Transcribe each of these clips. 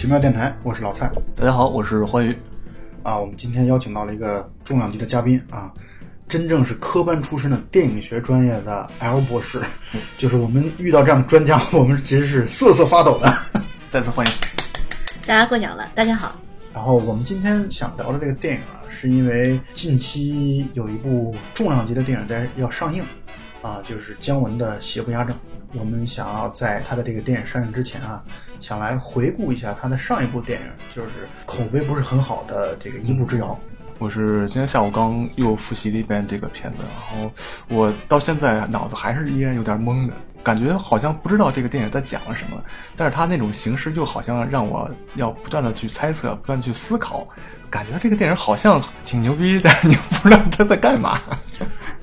是奇妙电台，我是老蔡大家好，我是欢愉。啊。我们今天邀请到了一个重量级的嘉宾啊，真正是科班出身的电影学专业的 L 博士，就是我们遇到这样的专家，我们其实是瑟瑟发抖的。再次欢迎。大家过奖了，大家好。然后我们今天想聊的这个电影啊，是因为近期有一部重量级的电影在要上映，啊，就是姜文的《邪不压正》。我们想要在他的这个电影上映之前啊，想来回顾一下他的上一部电影，就是口碑不是很好的这个《一步之遥》。我是今天下午刚又复习了一遍这个片子，然后我到现在脑子还是依然有点懵的，感觉好像不知道这个电影在讲了什么，但是他那种形式又好像让我要不断的去猜测，不断去思考，感觉这个电影好像挺牛逼，但是你不知道他在干嘛。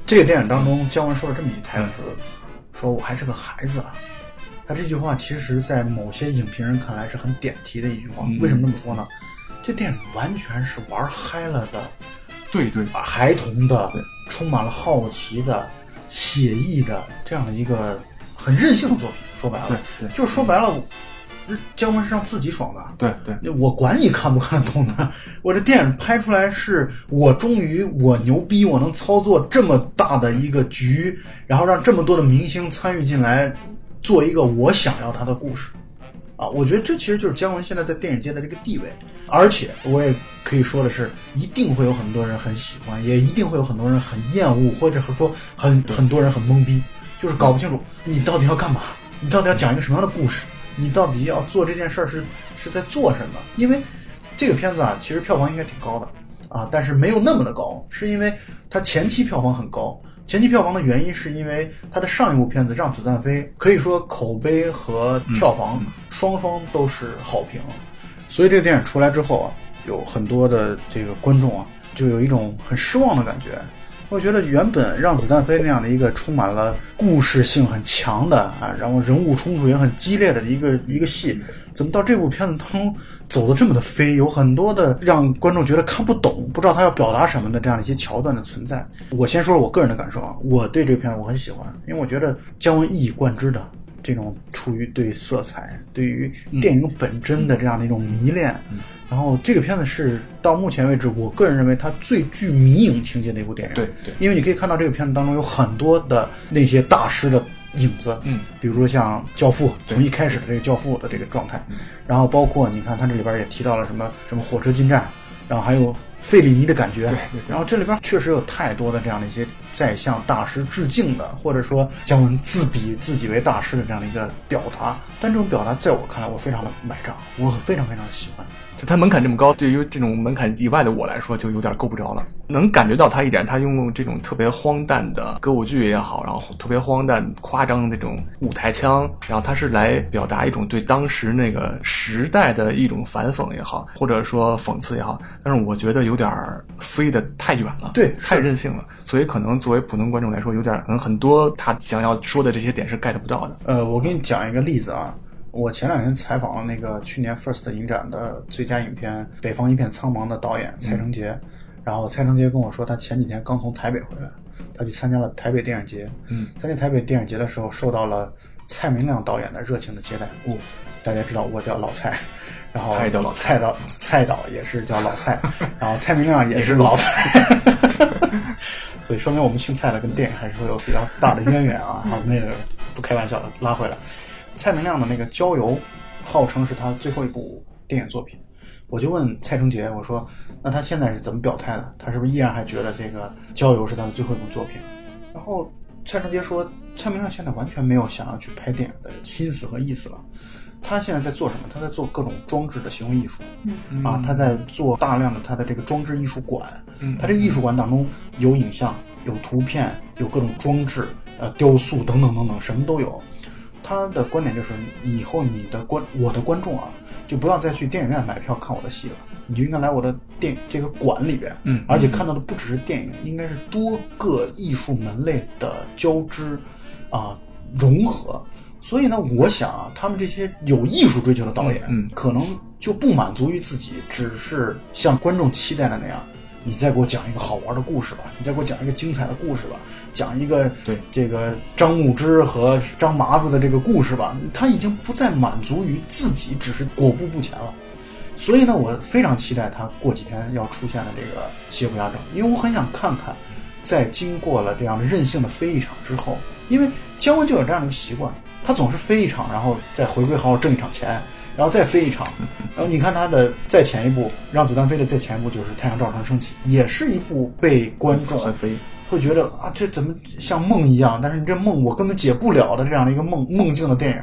这个电影当中，姜文说了这么一句台词，说我还是个孩子啊。他这句话其实，在某些影评人看来是很点题的一句话。嗯为什么这么说呢？这电影完全是玩嗨了的，对对，啊，孩童的，充满了好奇的、写意的这样的一个很任性的作品。说白了，对对就是说白了，嗯姜文是让自己爽的。对对，我管你看不看得懂呢，我这电影拍出来是我终于我牛逼，我能操作这么大的一个局，然后让这么多的明星参与进来，做一个我想要他的故事，啊，我觉得这其实就是姜文现在在电影界的这个地位，而且我也可以说的是，一定会有很多人很喜欢，也一定会有很多人很厌恶，或者说很很多人很懵逼，就是搞不清楚你到底要干嘛，你到底要讲一个什么样的故事。你到底要做这件事儿是是在做什么？因为这个片子啊，其实票房应该挺高的啊，但是没有那么的高，是因为它前期票房很高。前期票房的原因是因为它的上一部片子《让子弹飞》可以说口碑和票房双双都是好评，所以这个电影出来之后啊，有很多的这个观众啊，就有一种很失望的感觉。我觉得原本《让子弹飞》那样的一个充满了故事性很强的啊，然后人物冲突也很激烈的一个一个戏，怎么到这部片子当中走的这么的飞？有很多的让观众觉得看不懂，不知道他要表达什么的这样的一些桥段的存在。我先说说我个人的感受啊，我对这个片子我很喜欢，因为我觉得姜文一以贯之的这种出于对色彩、对于电影本真的这样的一种迷恋。然后这个片子是到目前为止，我个人认为它最具迷影情节的一部电影。对对。因为你可以看到这个片子当中有很多的那些大师的影子，嗯，比如说像《教父》，从一开始的这个《教父》的这个状态，然后包括你看它这里边也提到了什么什么火车进站，然后还有费里尼的感觉，然后这里边确实有太多的这样的一些在向大师致敬的，或者说姜文自比自己为大师的这样的一个表达，但这种表达在我看来，我非常的买账，我非常非常的喜欢。就他门槛这么高，对于这种门槛以外的我来说，就有点够不着了。能感觉到他一点，他用这种特别荒诞的歌舞剧也好，然后特别荒诞、夸张的那种舞台腔，然后他是来表达一种对当时那个时代的一种反讽也好，或者说讽刺也好。但是我觉得有点儿飞得太远了，对太任性了。所以可能作为普通观众来说，有点儿可能很多他想要说的这些点是 get 不到的。呃，我给你讲一个例子啊。我前两天采访了那个去年 First 影展的最佳影片《北方一片苍茫》的导演蔡成杰，然后蔡成杰跟我说，他前几天刚从台北回来，他去参加了台北电影节。嗯，参加台北电影节的时候，受到了蔡明亮导演的热情的接待。哦，大家知道我叫老蔡，然后他也叫老蔡蔡导，蔡导也是叫老蔡，然后蔡明亮也是老蔡，所以说明我们姓蔡的跟电影还是会有比较大的渊源啊。好，那个不开玩笑了，拉回来。蔡明亮的那个《郊游》，号称是他最后一部电影作品。我就问蔡成杰，我说：“那他现在是怎么表态的？他是不是依然还觉得这个《郊游》是他的最后一部作品？”然后蔡成杰说：“蔡明亮现在完全没有想要去拍电影的心思和意思了。他现在在做什么？他在做各种装置的行为艺术。嗯啊，他在做大量的他的这个装置艺术馆。嗯他这个艺术馆当中有影像、有图片、有各种装置、呃雕塑等等等等，什么都有。他的观点就是，以后你的观我的观众啊，就不要再去电影院买票看我的戏了，你就应该来我的电这个馆里边，嗯而且看到的不只是电影，应该是多个艺术门类的交织啊融合。所以呢，我想啊，他们这些有艺术追求的导演，嗯嗯可能就不满足于自己只是像观众期待的那样，你再给我讲一个好玩的故事吧，你再给我讲一个精彩的故事吧，讲一个对这个张牧之和张麻子的这个故事吧，他已经不再满足于自己只是裹步不前了。所以呢，我非常期待他过几天要出现的这个邪不压正，因为我很想看看，在经过了这样的任性的飞一场之后，因为姜文就有这样的一个习惯，他总是飞一场，然后再回归好好挣一场钱，然后再飞一场，然后你看他的再前一步《让子弹飞》的再前一步就是《太阳照常升起》，也是一部被观众。会觉得啊，这怎么像梦一样？但是你这梦我根本解不了的这样的一个梦梦境的电影，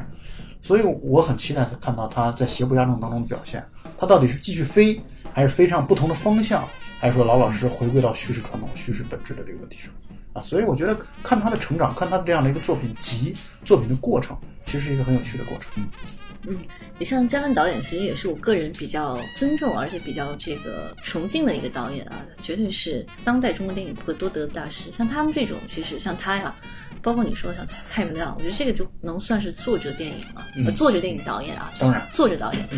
所以我很期待他看到他在邪不压正当中的表现。他到底是继续飞，还是飞上不同的方向，还是说老老实实回归到叙事传统、叙事本质的这个问题上啊？所以我觉得看他的成长，看他这样的一个作品集、作品的过程，其实是一个很有趣的过程。嗯嗯，也像姜文导演，其实也是我个人比较尊重而且比较这个崇敬的一个导演啊，绝对是当代中国电影不可多得的大师。像他们这种，其实像他呀，包括你说的像蔡蔡明亮，我觉得这个就能算是作者电影了，呃作者电影导演啊，当然作者导演。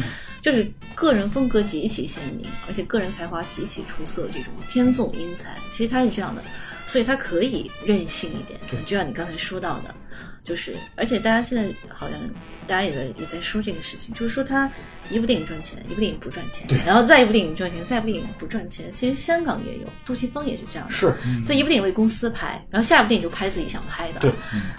就是个人风格极其鲜明，而且个人才华极其出色，这种天纵英才，其实他是这样的，所以他可以任性一点。对就像你刚才说到的，就是而且大家现在好像大家也在也在说这个事情，就是说他一部电影赚钱，一部电影不赚钱，然后再一部电影赚钱，再一部电影不赚钱。其实香港也有，杜琪峰也是这样的，是，这一部电影为公司拍，然后下一部电影就拍自己想拍的，对，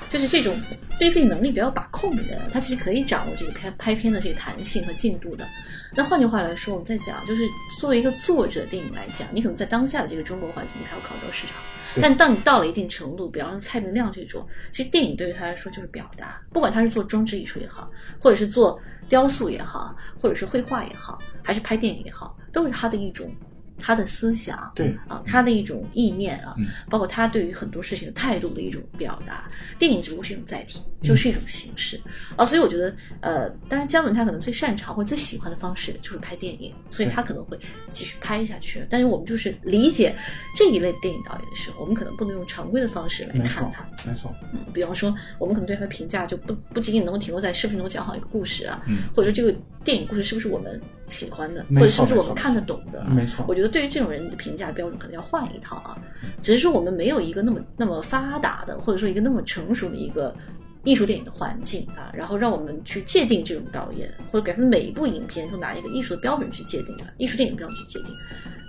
就是这种对自己能力比较把控的人，他其实可以掌握这个拍拍片的这个弹性和进度的。那换句话来说，我们再讲，就是作为一个作者电影来讲，你可能在当下的这个中国环境，你还要考虑到市场。但当你到了一定程度，比方说蔡明亮这种，其实电影对于他来说就是表达，不管他是做装置艺术也好，或者是做雕塑也好，或者是绘画也好，还是拍电影也好，都是他的一种他的思想，对啊，他的一种意念啊，嗯包括他对于很多事情的态度的一种表达。电影只不过是一种载体，就是一种形式、啊，所以我觉得，呃，当然姜文他可能最擅长或最喜欢的方式就是拍电影，所以他可能会继续拍下去。但是我们就是理解这一类电影导演的时候，我们可能不能用常规的方式来看他。，没错，嗯，比方说，我们可能对他的评价就不不仅仅能够停留在是不是能够讲好一个故事啊，嗯或者说这个电影故事是不是我们喜欢的，或者甚至我们看得懂的。啊、没错。我觉得对于这种人的评价标准可能要换一套啊，只是说我们没有一个那么那么发达的，或者说一个那么成熟的一个艺术电影的环境啊，然后让我们去界定这种导演，或者给他们每一部影片都拿一个艺术的标准去界定啊，艺术电影标准去界定。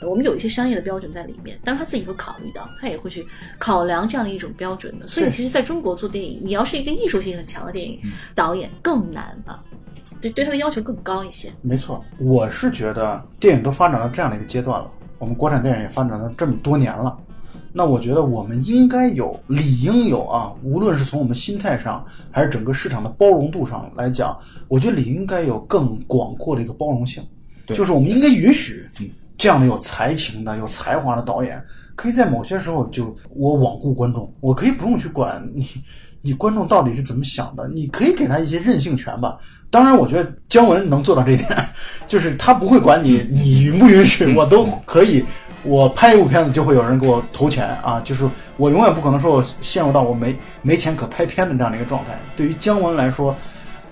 呃我们有一些商业的标准在里面，当然他自己会考虑到，他也会去考量这样的一种标准的。所以其实在中国做电影，你要是一个艺术性很强的电影、导演更难了，对对他的要求更高一些。没错，我是觉得电影都发展到这样的一个阶段了，我们国产电影也发展了这么多年了，那我觉得我们应该有，理应有啊，无论是从我们心态上，还是整个市场的包容度上来讲，我觉得理应该有更广阔的一个包容性，对就是我们应该允许这样的有才情的、有才华的导演，可以在某些时候就我罔顾观众，我可以不用去管你，你观众到底是怎么想的，你可以给他一些任性权吧。当然，我觉得姜文能做到这一点，就是他不会管你你允不允许，我都可以。我拍一部片子就会有人给我投钱啊，就是我永远不可能说我陷入到我没没钱可拍片的这样的一个状态。对于姜文来说，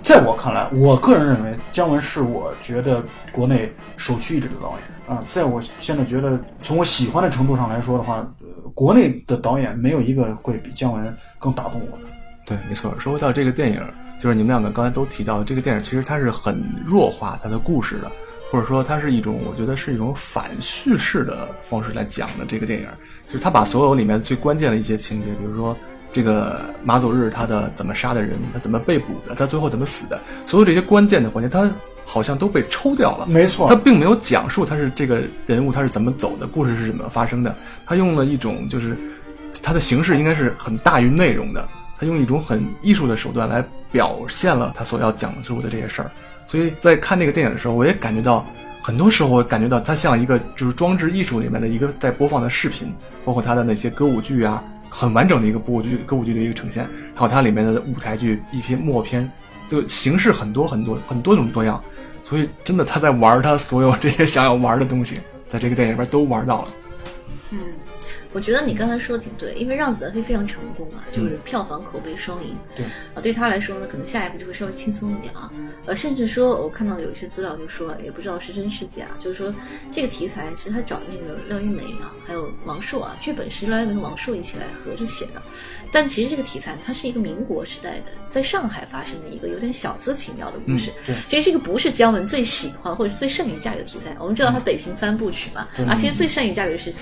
在我看来，我个人认为姜文是我觉得国内首屈一指的导演啊。在我现在觉得，从我喜欢的程度上来说的话，呃、国内的导演没有一个会比姜文更打动我的。对，没错。说到这个电影，就是你们两个刚才都提到，这个电影其实它是很弱化它的故事的，或者说它是一种，我觉得是一种反叙事的方式来讲的这个电影。就是它把所有里面最关键的一些情节，比如说这个马祖日他的怎么杀的人，他怎么被捕的，他最后怎么死的，所有这些关键的环节，他好像都被抽掉了。没错他并没有讲述他是这个人物他是怎么走的，故事是怎么发生的。他用了一种就是他的形式应该是很大于内容的，他用一种很艺术的手段来表现了他所要讲述的这些事儿。所以在看这个电影的时候，我也感觉到，很多时候我感觉到它像一个就是装置艺术里面的一个在播放的视频，包括它的那些歌舞剧啊，很完整的一个歌舞剧歌舞剧的一个呈现，还有它里面的舞台剧一篇默片，就形式很多很多很多种多样。所以真的他在玩他所有这些想要玩的东西，在这个电影里边都玩到了。嗯，我觉得你刚才说的挺对，因为《让子弹飞》非常成功啊，就是票房口碑双赢。对啊，对他来说呢，可能下一步就会稍微轻松一点啊。呃，甚至说我看到有一些资料就说，也不知道是真是假，就是说这个题材是他找那个廖一梅啊，还有王朔啊，剧本是廖一梅和王朔一起来合着写的。但其实这个题材它是一个民国时代的，在上海发生的一个有点小资情调的故事。对其实这个不是姜文最喜欢或者是最善于驾驭的题材。我们知道他北平三部曲嘛，啊，其实最善于驾驭的是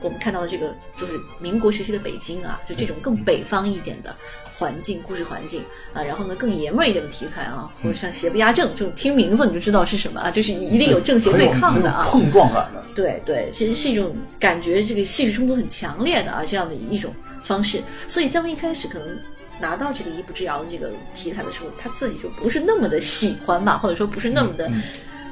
我们看到的这个就是民国时期的北京啊，就这种更北方一点的环境、故事环境啊，然后呢更爷们儿一点的题材啊，或者像邪不压正这种，听名字你就知道是什么啊，就是一定有正邪对抗的啊，碰撞感的。对对，其实是一种感觉，这个戏剧冲突很强烈的啊，这样的一种方式。所以姜文一开始可能拿到这个一步之遥的这个题材的时候，他自己就不是那么的喜欢吧，或者说不是那么的，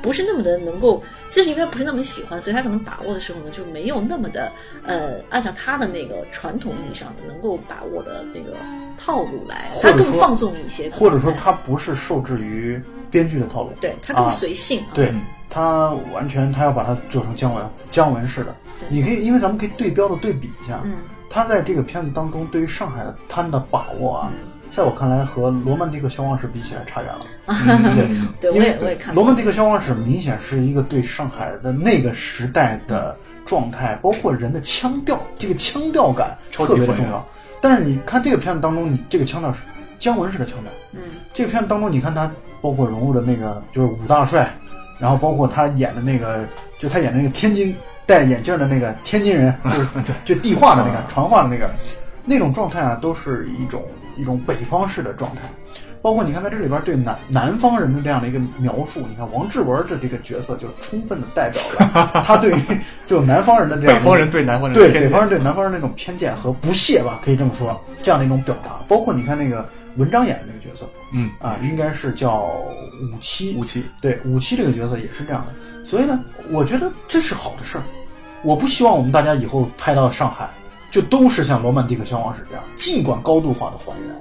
不是那么的能够，就是因为他不是那么喜欢，所以他可能把握的时候呢，就没有那么的呃，按照他的那个传统意义上的能够把握的这个套路来，他更放纵一些，或者说哎他不是受制于编剧的套路，对他更啊随性、啊，对他完全他要把它做成姜文姜文式的。你可以，因为咱们可以对标的对比一下，嗯。他在这个片子当中对于上海的滩的把握啊，嗯在我看来和《罗曼蒂克消亡史》比起来差远了。嗯对，对，我因为也我也看《罗，曼蒂克消亡史》明显是一个对上海的那个时代的状态，包括人的腔调，这个腔调感特别的重要。但是你看这个片子当中，你这个腔调是姜文式的腔调。嗯这个片子当中，你看他包括融入的那个就是武大帅，然后包括他演的那个，就他演的那个天津戴眼镜的那个天津人，就是 就地话的那个传话的那个那种状态啊，都是一种一种北方式的状态。包括你看在这里边对南南方人的这样的一个描述，你看王志文的这个角色就充分的代表了 他对于就南方人的这样的北方人对南方人对北方人对南方人那种偏见和不屑吧，可以这么说，这样的一种表达。包括你看那个文章演的那个角色嗯，啊，应该是叫武七，武七对武七这个角色也是这样的。所以呢，我觉得这是好的事儿。我不希望我们大家以后拍到上海就都是像《罗曼蒂克消亡史》这样，尽管高度化的还原，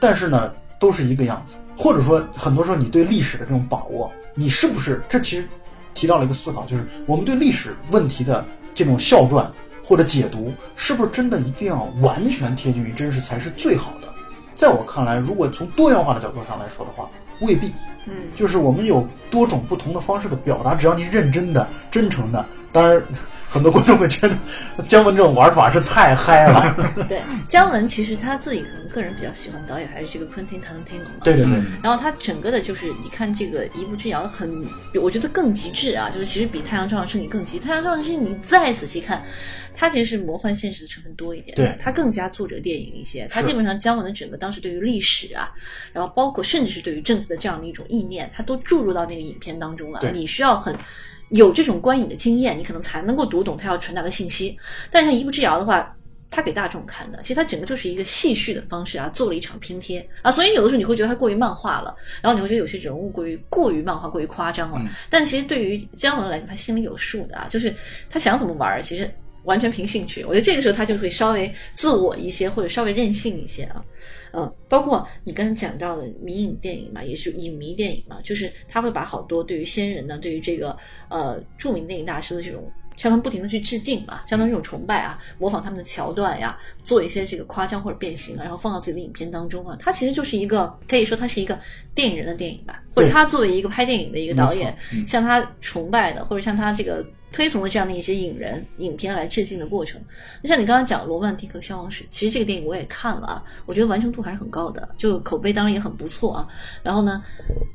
但是呢，都是一个样子。或者说，很多时候你对历史的这种把握，你是不是这其实提到了一个思考，就是我们对历史问题的这种笑传或者解读，是不是真的一定要完全贴近于真实才是最好的？在我看来，如果从多元化的角度上来说的话，未必。嗯就是我们有多种不同的方式的表达，只要你认真的、真诚的。当然，很多观众会觉得姜文这种玩法是太嗨了。对，姜文其实他自己可能个人比较喜欢导演还是这个昆汀·塔伦蒂诺嘛。对对对，嗯然后他整个的就是，你看这个一步之遥很，我觉得更极致啊，就是其实比《太阳照常升起》更极致。《太阳照常升起》你再仔细看，它其实是魔幻现实的成分多一点，对它更加作者电影一些。它基本上姜文的整个当时对于历史啊，然后包括甚至是对于政府的这样的一种意念，他都注入到那个影片当中了对。你需要很。有这种观影的经验，你可能才能够读懂他要传达的信息。但是像《一步之遥》的话，他给大众看的，其实他整个就是一个戏谑的方式啊，做了一场拼贴啊，所以有的时候你会觉得他过于漫画了，然后你会觉得有些人物过于过于漫画、过于夸张了。嗯但其实对于姜文来讲，他心里有数的啊，就是他想怎么玩儿，其实完全凭兴趣。我觉得这个时候他就会稍微自我一些，或者稍微任性一些啊。嗯，包括你刚才讲到的迷影电影嘛，也是影迷电影嘛，就是他会把好多对于先人呢，对于这个呃著名电影大师的这种。向他们不停的去致敬嘛，向他们这种崇拜啊，模仿他们的桥段呀，做一些这个夸张或者变形啊，然后放到自己的影片当中啊，他其实就是一个可以说他是一个电影人的电影吧，或者他作为一个拍电影的一个导演没错，嗯向他崇拜的或者向他这个推崇的这样的一些影人影片来致敬的过程。就像你刚刚讲《罗曼蒂克消亡史》，其实这个电影我也看了啊，我觉得完成度还是很高的，就口碑当然也很不错啊。然后呢，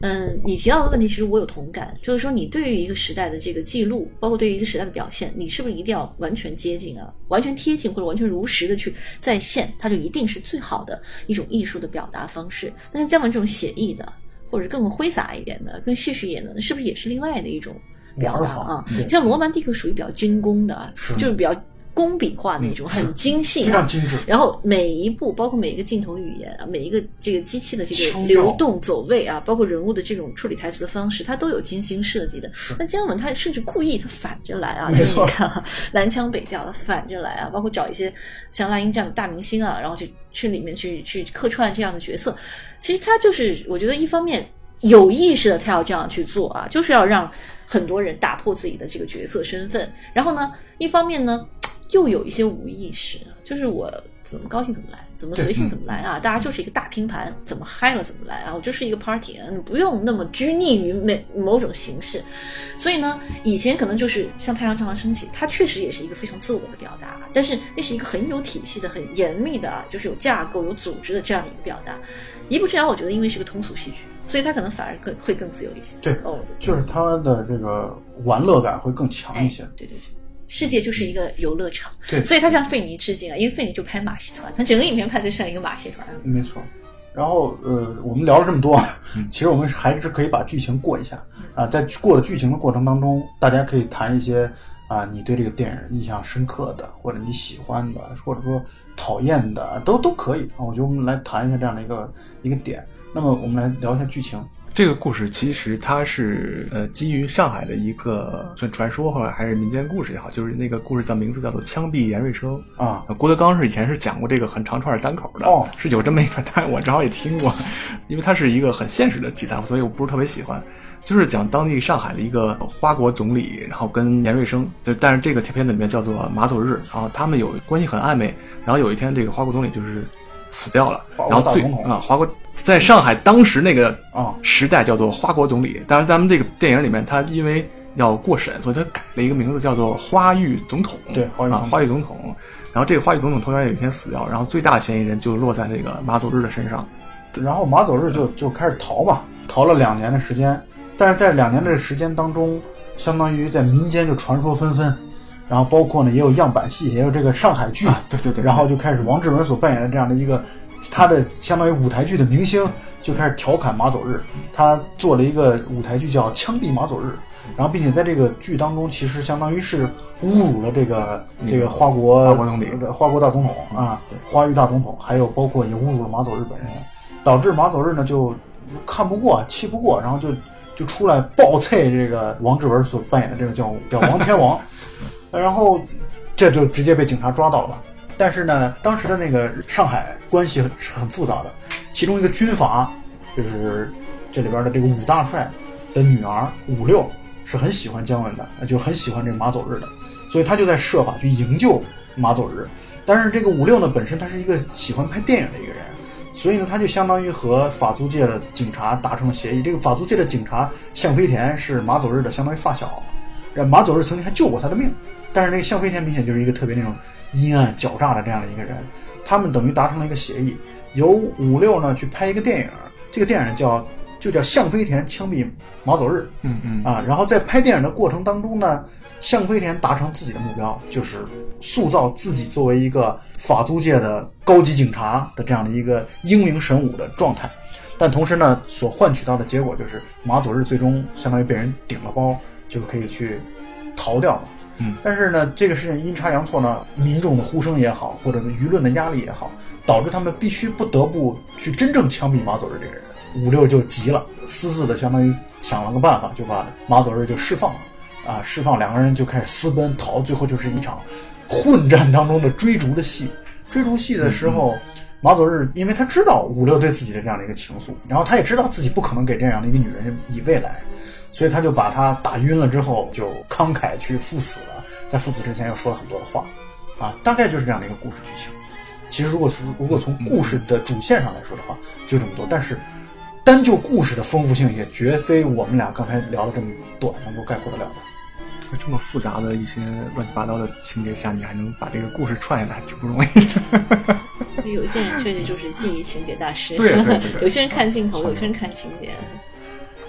嗯，你提到的问题，其实我有同感，就是说你对于一个时代的这个记录，包括对于一个时代的表现，你是不是一定要完全接近啊，完全贴近或者完全如实的去再现，它就一定是最好的一种艺术的表达方式？但是姜文这种写意的，或者更挥洒一点的、更戏谑一点的，是不是也是另外的一种表达啊？像罗曼蒂克属于比较精工的啊，是就是比较工笔画那种，很精细、啊，非常精致。然后每一步，包括每一个镜头语言啊，每一个这个机器的这个流动走位啊，包括人物的这种处理台词的方式，它都有精心设计的。那姜文他甚至故意他反着来啊，就是你看啊，南腔北调他反着来啊，包括找一些像赖英这样的大明星啊，然后去去里面去去客串这样的角色。其实他就是我觉得一方面有意识的他要这样去做啊，就是要让很多人打破自己的这个角色身份，然后呢，一方面呢。又有一些无意识，就是我怎么高兴怎么来，怎么随性怎么来啊！大家就是一个大拼盘，怎么嗨了怎么来啊！我就是一个 party，你不用那么拘泥于每某种形式。所以呢，以前可能就是像太阳照常升起，它确实也是一个非常自我的表达，但是那是一个很有体系的、很严密的，就是有架构、有组织的这样的一个表达。一步之遥，我觉得因为是个通俗戏剧，所以它可能反而更会更自由一些。对，哦，就是它的这个玩乐感会更强一些。对对对。世界就是一个游乐场，对，所以他向费尼致敬啊，因为费尼就拍马戏团，他整个影片拍的像一个马戏团。没错，然后呃，我们聊了这么多，其实我们还是可以把剧情过一下啊，在过的剧情的过程当中，大家可以谈一些啊，你对这个电影印象深刻的，或者你喜欢的，或者说讨厌的，都都可以啊。我觉得我们来谈一下这样的一个一个点。那么我们来聊一下剧情。这个故事其实它是呃基于上海的一个算传说或者还是民间故事也好，就是那个故事叫名字叫做《枪毙严瑞生》啊。郭德纲是以前是讲过这个很长串单口的，哦，是有这么一段，但我正好也听过，因为它是一个很现实的题材，所以我不是特别喜欢。就是讲当地上海的一个花国总理，然后跟严瑞生，就但是这个片子里面叫做马走日，然后他们有关系很暧昧，然后有一天这个花国总理就是死掉了，然后最啊花国。在上海当时那个啊时代叫做花国总理，但是咱们这个电影里面，他因为要过审，所以他改了一个名字叫做花玉总统。对，花玉啊，花玉总统。然后这个花玉总统突然有一天死掉，然后最大的嫌疑人就落在那个马走日的身上。然后马走日就就开始逃嘛，逃了两年的时间，但是在两年的时间当中，相当于在民间就传说纷纷，然后包括呢也有样板戏，也有这个上海剧，对对对，然后就开始王志文所扮演的这样的一个。他的相当于舞台剧的明星就开始调侃马走日，他做了一个舞台剧叫《枪毙马走日》，然后并且在这个剧当中，其实相当于是侮辱了这个这个花国花国总理、花国大总统啊，花玉大总统，还有包括也侮辱了马走日本人，导致马走日呢就看不过、气不过，然后就就出来暴踹这个王志文所扮演的这个叫叫王天王，然后这就直接被警察抓到了。但是呢，当时的那个上海关系是很复杂的，其中一个军阀，就是这里边的这个武大帅的女儿武六是很喜欢姜文的，就很喜欢这个马走日的，所以他就在设法去营救马走日。但是这个武六呢，本身他是一个喜欢拍电影的一个人，所以呢，他就相当于和法租界的警察达成了协议。这个法租界的警察向飞田是马走日的相当于发小，马走日曾经还救过他的命。但是那个向飞田明显就是一个特别那种。阴暗狡诈的这样的一个人，他们等于达成了一个协议，由五六呢去拍一个电影，这个电影叫就叫《向飞田枪毙马走日》。嗯嗯啊，然后在拍电影的过程当中呢，向飞田达成自己的目标，就是塑造自己作为一个法租界的高级警察的这样的一个英明神武的状态，但同时呢，所换取到的结果就是马佐日最终相当于被人顶了包，就可以去逃掉了。嗯，但是呢，这个事情阴差阳错呢，民众的呼声也好，或者舆论的压力也好，导致他们必须不得不去真正枪毙马佐日这个人。五六就急了，私自的相当于想了个办法，就把马佐日就释放了。啊，释放两个人就开始私奔逃，最后就是一场混战当中的追逐的戏。追逐戏的时候，马走日因为他知道五六对自己的这样的一个情愫，然后他也知道自己不可能给这样的一个女人以未来。所以他就把他打晕了之后，就慷慨去赴死了。在赴死之前又说了很多的话，啊，大概就是这样的一个故事剧情。其实，如果是如果从故事的主线上来说的话，就这么多。但是，单就故事的丰富性，也绝非我们俩刚才聊的这么短能够概括得了的。这么复杂的一些乱七八糟的情节下，你还能把这个故事串下来，挺不容易的。有些人确实就是记忆情节大师，对对对。有些人看镜头，有些人看情节。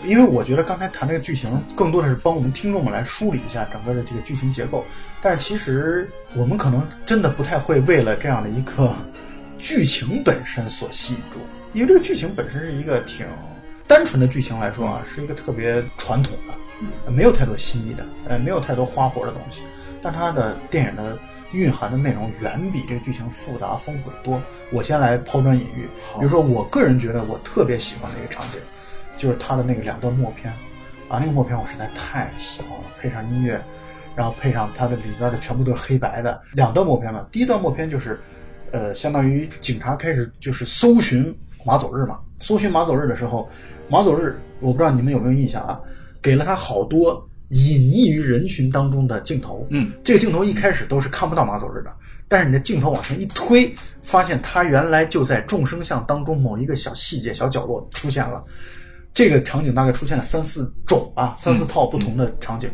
因为我觉得刚才谈这个剧情，更多的是帮我们听众们来梳理一下整个的这个剧情结构。但是其实我们可能真的不太会为了这样的一个剧情本身所吸引住，因为这个剧情本身是一个挺单纯的剧情来说啊，是一个特别传统的，没有太多新意的，呃，没有太多花活的东西。但它的电影的蕴含的内容远比这个剧情复杂丰富的多。我先来抛砖引玉，比如说我个人觉得我特别喜欢的一个场景。就是他的那个两段默片，啊，那个默片我实在太喜欢了，配上音乐，然后配上它的里边的全部都是黑白的两段默片嘛。第一段默片就是，呃，相当于警察开始就是搜寻马走日嘛。搜寻马走日的时候，马走日我不知道你们有没有印象啊，给了他好多隐匿于人群当中的镜头。嗯，这个镜头一开始都是看不到马走日的，但是你的镜头往前一推，发现他原来就在众生相当中某一个小细节、小角落出现了。这个场景大概出现了三四种啊，三四套不同的场景，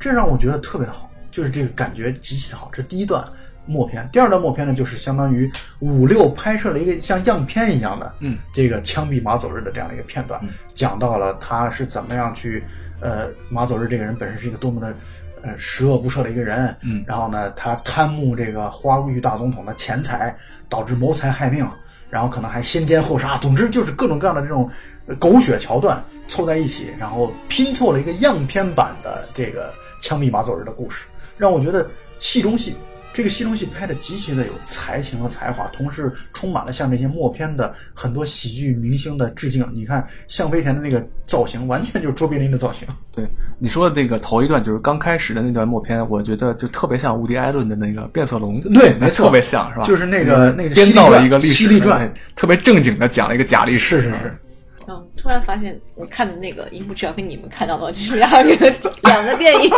这让我觉得特别的好，就是这个感觉极其的好。这第一段默片，第二段默片呢，就是相当于五六拍摄了一个像样片一样的，嗯，这个枪毙马走日的这样的一个片段，讲到了他是怎么样去，呃，马走日这个人本身是一个多么的。呃，十恶不赦的一个人，嗯然后呢，他贪慕这个花玉大总统的钱财，导致谋财害命，然后可能还先奸后杀，总之就是各种各样的这种呃狗血桥段凑在一起，然后拼凑了一个样片版的这个枪毙马走日的故事，让我觉得戏中戏。这个戏中戏拍的极其的有才情和才华，同时充满了像这些默片的很多喜剧明星的致敬。你看向飞田的那个造型，完全就是卓别林的造型。对你说的那个头一段，就是刚开始的那段默片，我觉得就特别像伍迪·艾伦的那个《变色龙》，对没错特别像是吧？就是那个那个编造了一个历史犀利传，特别正经的讲了一个假历史。是是是，嗯，突然发现我看的那个樱木之遥跟你们看到的就是两个 两个电影，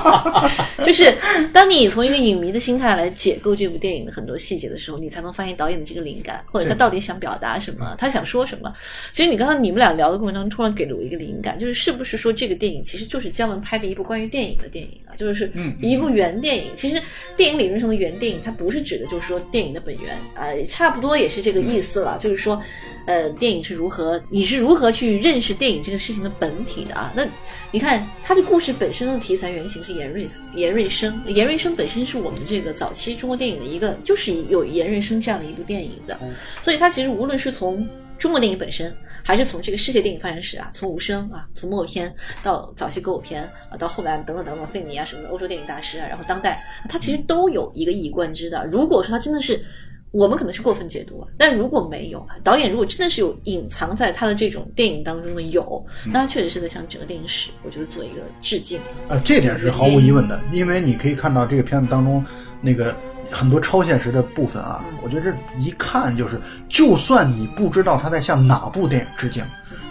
就是当你从一个影迷的心态来解构这部电影的很多细节的时候，你才能发现导演的这个灵感，或者他到底想表达什么，他想说什么。其实你刚刚你们俩聊的过程当中，突然给了我一个灵感，就是是不是说这个电影其实就是姜文拍的一部关于电影的电影啊，就是嗯一部原电影。其实电影理论上的原电影，它不是指的就是说电影的本源啊、差不多也是这个意思了，就是说。呃，电影是如何，你是如何去认识电影这个事情的本体的啊？那你看，它的故事本身的题材原型是严瑞严瑞生，严瑞生本身是我们这个早期中国电影的一个，就是有严瑞生这样的一部电影的，所以它其实无论是从中国电影本身，还是从这个世界电影发展史啊，从无声啊，从默片到早期歌舞片啊，到后来等等等等费尼啊什么的欧洲电影大师啊，然后当代，它其实都有一个一以贯之的。如果说它真的是。我们可能是过分解读啊，但如果没有导演，如果真的是有隐藏在他的这种电影当中的有，那他确实是在向整个电影史，我觉得做一个致敬。呃，这点是毫无疑问的，因为你可以看到这个片子当中那个很多超现实的部分啊，我觉得这一看就是，就算你不知道他在向哪部电影致敬，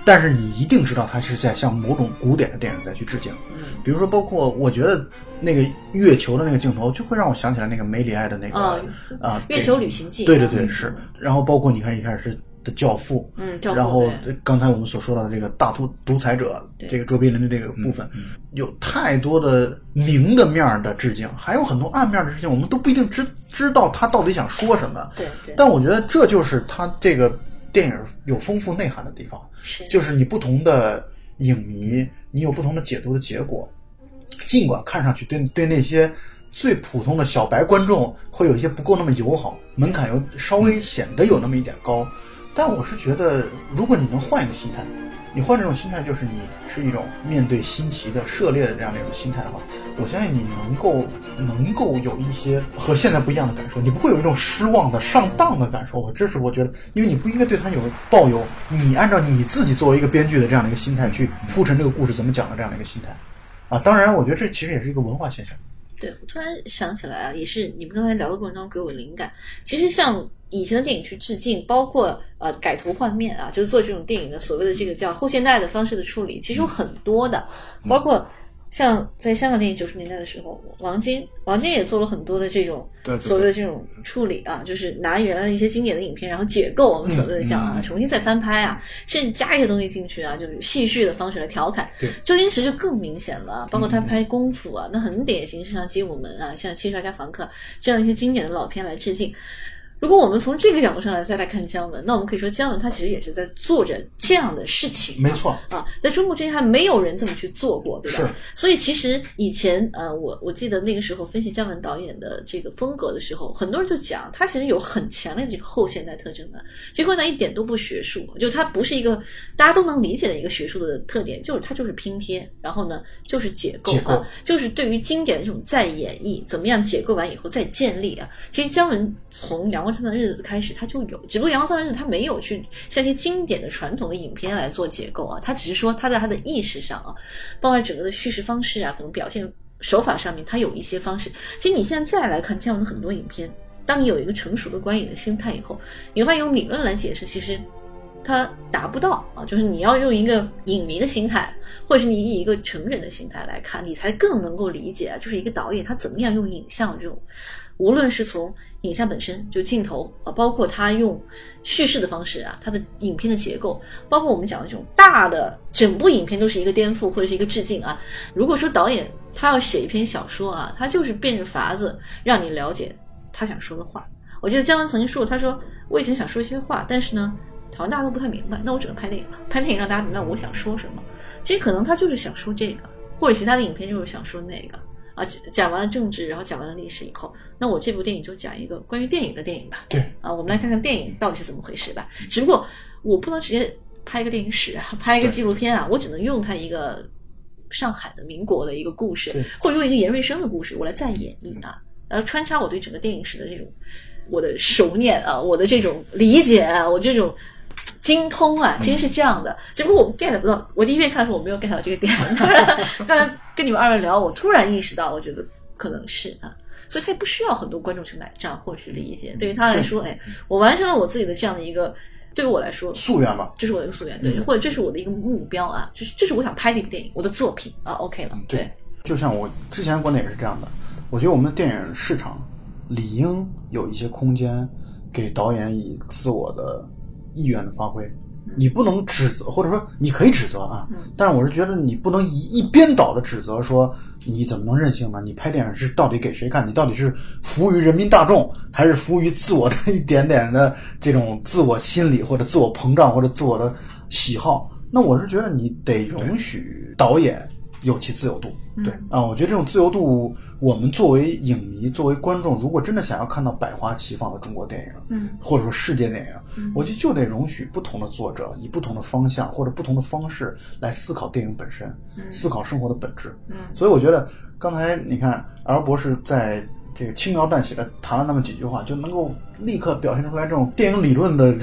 但是你一定知道他是在向某种古典的电影在去致敬。比如说，包括我觉得那个月球的那个镜头，就会让我想起来那个梅里埃的那个哦啊，月球旅行记对对对，是。然后包括你看一开始的教父，嗯教父然后刚才我们所说到的这个大独独裁者，对这个卓别林的这个部分，有太多的明的面儿的致敬，还有很多暗面的致敬，我们都不一定知知道他到底想说什么。对对，但我觉得这就是他这个电影有丰富内涵的地方，是就是你不同的影迷，你有不同的解读的结果。尽管看上去对对那些最普通的小白观众会有一些不够那么友好，门槛又稍微显得有那么一点高，但我是觉得，如果你能换一个心态，你换这种心态，就是你是一种面对新奇的、涉猎的这样的一种心态的话，我相信你能够能够有一些和现在不一样的感受，你不会有一种失望的、上当的感受。我这是我觉得，因为你不应该对他有抱有你按照你自己作为一个编剧的这样的一个心态去铺陈这个故事怎么讲的这样的一个心态。啊，当然，我觉得这其实也是一个文化现象。对，我突然想起来啊，也是你们刚才聊的过程当中给我灵感。其实像以前的电影去致敬，包括呃改头换面啊，就是做这种电影的所谓的这个叫后现代的方式的处理，其实有很多的，包括。像在香港电影九十年代的时候，王晶，王晶也做了很多的这种所谓的这种处理啊，就是拿原来的一些经典的影片，然后解构我们所谓的叫啊，重新再翻拍啊，甚至加一些东西进去啊，就是戏谑的方式来调侃。对周星驰就更明显了，包括他拍功夫啊，那很典型，是像《精武门》啊，像《七十二家房客》这样一些经典的老片来致敬。如果我们从这个角度上来再来看姜文，那我们可以说姜文他其实也是在做着这样的事情。没错，啊，在中国之前还没有人这么去做过，对吧？是。所以其实以前呃，我我记得那个时候分析姜文导演的这个风格的时候，很多人就讲他其实有很强烈的这个后现代特征的。结果呢，一点都不学术，就他不是一个大家都能理解的一个学术的特点，就是他就是拼贴，然后呢就是解构解构啊，就是对于经典的这种再演绎，怎么样解构完以后再建立啊。其实姜文从《阳光灿烂的日子》开始他就有，只不过《阳光灿烂的日子》他没有去像一些经典的传统的影片来做结构啊，他只是说他在他的意识上啊，包括整个的叙事方式啊，可能表现手法上面，他有一些方式。其实你现在再来看姜文的很多影片，当你有一个成熟的观影的心态以后，你会发现用理论来解释，其实他达不到啊，就是你要用一个影迷的心态，或者是你以一个成人的心态来看，你才更能够理解，就是一个导演他怎么样用影像这种，无论是从影像本身就镜头啊，包括他用叙事的方式啊，他的影片的结构，包括我们讲的这种大的整部影片都是一个颠覆或者是一个致敬啊。如果说导演他要写一篇小说啊，他就是变着法子让你了解他想说的话。我记得姜文曾经说过，他说我以前想说一些话，但是呢。好像大家都不太明白，那我只能拍电影了。拍电影让大家明白我想说什么。其实可能他就是想说这个，或者其他的影片就是想说那个啊。讲完了政治，然后讲完了历史以后，那我这部电影就讲一个关于电影的电影吧。对啊，我们来看看电影到底是怎么回事吧。只不过我不能直接拍一个电影史啊，拍一个纪录片啊，我只能用它一个上海的民国的一个故事，或者用一个严瑞生的故事，我来再演绎啊，然后穿插我对整个电影史的这种我的熟念啊，我的这种理解啊，我这种。精通啊，其实是这样的，只不过我 get 不到。我第一遍看的时候我没有 get 到这个点，刚才跟你们二位聊，我突然意识到，我觉得可能是啊，所以他也不需要很多观众去买账或者去理解。对于他来说，哎，我完成了我自己的这样的一个，对于我来说夙愿吧，这是我的一个夙愿，对，或者这是我的一个目标啊，就是这是我想拍的一部电影，我的作品啊，OK 了。对，就像我之前观点也是这样的，我觉得我们的电影市场理应有一些空间给导演以自我的。意愿的发挥，你不能指责，或者说你可以指责啊，但是我是觉得你不能一一边倒的指责，说你怎么能任性呢？你拍电影是到底给谁看？你到底是服务于人民大众，还是服务于自我的一点点的这种自我心理，或者自我膨胀，或者自我的喜好？那我是觉得你得容许导演。有其自由度，对啊，我觉得这种自由度，我们作为影迷、作为观众，如果真的想要看到百花齐放的中国电影，嗯，或者说世界电影，我觉得就得容许不同的作者以不同的方向或者不同的方式来思考电影本身，思考生活的本质。嗯，所以我觉得刚才你看，L 博士在。这个轻描淡写的谈了那么几句话，就能够立刻表现出来这种电影理论的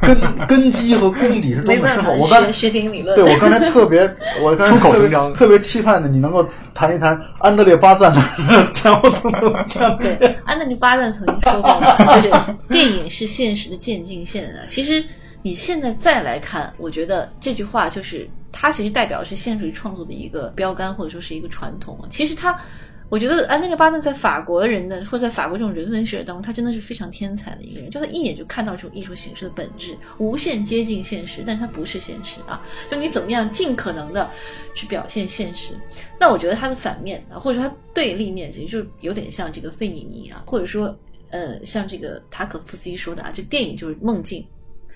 根 根基和功底是多么深厚。我刚才学电影理论，对我刚才特别，我刚才特别 特别期盼的，你能够谈一谈安德烈巴赞的前后动作。对，安德烈巴赞曾经说过，就是电影是现实的渐进线啊。其实你现在再来看，我觉得这句话就是它其实代表的是现实主义创作的一个标杆，或者说是一个传统。其实它。我觉得安德烈巴顿在法国人的，或者在法国这种人文学当中，他真的是非常天才的一个人。就他一眼就看到这种艺术形式的本质，无限接近现实，但它不是现实啊！就你怎么样尽可能的去表现现实。那我觉得他的反面啊，或者说他对立面，其实就有点像这个费米尼啊，或者说呃，像这个塔可夫斯基说的啊，就电影就是梦境，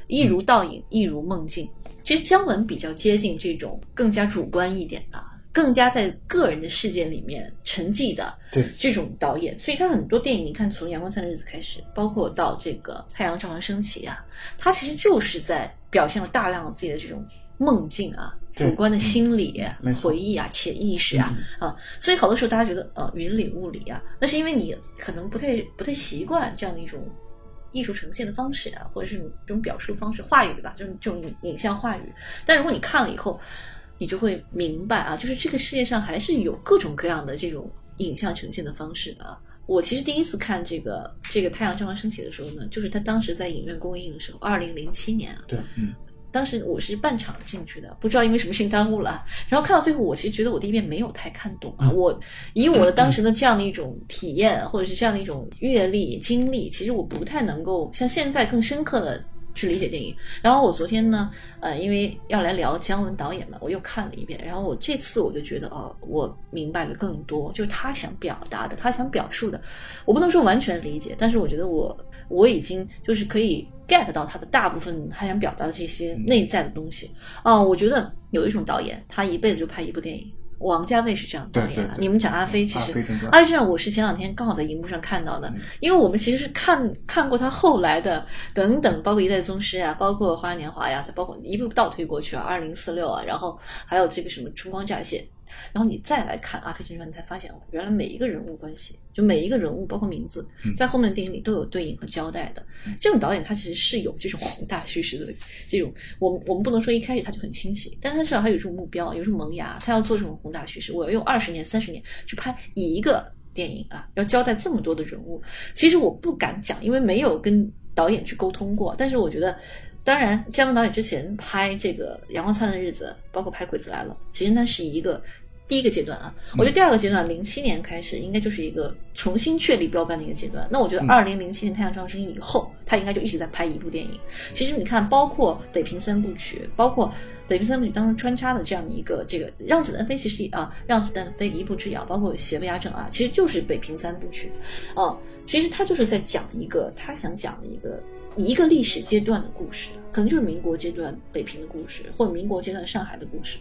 一如倒影，一如梦境。其实姜文比较接近这种更加主观一点的。更加在个人的世界里面沉寂的这种导演，所以他很多电影，你看从《阳光灿烂的日子》开始，包括到这个《太阳照常升起》啊，他其实就是在表现了大量的自己的这种梦境啊、主观的心理回忆啊、潜意识啊啊，所以好多时候大家觉得呃云里雾里啊，那是因为你可能不太不太习惯这样的一种艺术呈现的方式啊，或者是这种表述方式、话语吧，就是这种影像话语。但如果你看了以后，你就会明白啊，就是这个世界上还是有各种各样的这种影像呈现的方式的。我其实第一次看这个这个《太阳照常升起》的时候呢，就是他当时在影院公映的时候，二零零七年啊。对，嗯。当时我是半场进去的，不知道因为什么事情耽误了。然后看到最后，我其实觉得我第一遍没有太看懂啊。我以我的当时的这样的一种体验，或者是这样的一种阅历经历，其实我不太能够像现在更深刻的。去理解电影，然后我昨天呢，呃，因为要来聊姜文导演嘛，我又看了一遍，然后我这次我就觉得，哦，我明白了更多，就是他想表达的，他想表述的，我不能说完全理解，但是我觉得我我已经就是可以 get 到他的大部分他想表达的这些内在的东西。啊，我觉得有一种导演，他一辈子就拍一部电影。王家卫是这样导演的。你们讲阿飞，其实阿飞我是前两天刚好在荧幕上看到的，因为我们其实是看看过他后来的等等，包括一代宗师啊，包括花样年华呀，再包括一步倒推过去啊，二零四六啊，然后还有这个什么春光乍泄。然后你再来看《阿飞正传》，你才发现，原来每一个人物关系，就每一个人物，包括名字，在后面的电影里都有对应和交代的。这种导演他其实是有这种宏大叙事的这种，我们我们不能说一开始他就很清晰，但他至少还有这种目标，有这种萌芽，他要做这种宏大叙事。我要用二十年、三十年去拍一个电影啊，要交代这么多的人物。其实我不敢讲，因为没有跟导演去沟通过。但是我觉得。当然，姜文导演之前拍这个《阳光灿烂的日子》，包括拍《鬼子来了》，其实那是一个第一个阶段啊。我觉得第二个阶段，零七年开始，应该就是一个重新确立标杆的一个阶段。那我觉得二零零七年《太阳照常升起》以后，他应该就一直在拍一部电影。其实你看，包括《北平三部曲》，包括《北平三部曲》当中穿插的这样的一个这个《让子弹飞》，其实啊，《让子弹飞》一步之遥，包括《邪不压正》啊，其实就是《北平三部曲》啊。其实他就是在讲一个他想讲的一个一个历史阶段的故事，可能就是民国阶段北平的故事，或者民国阶段上海的故事。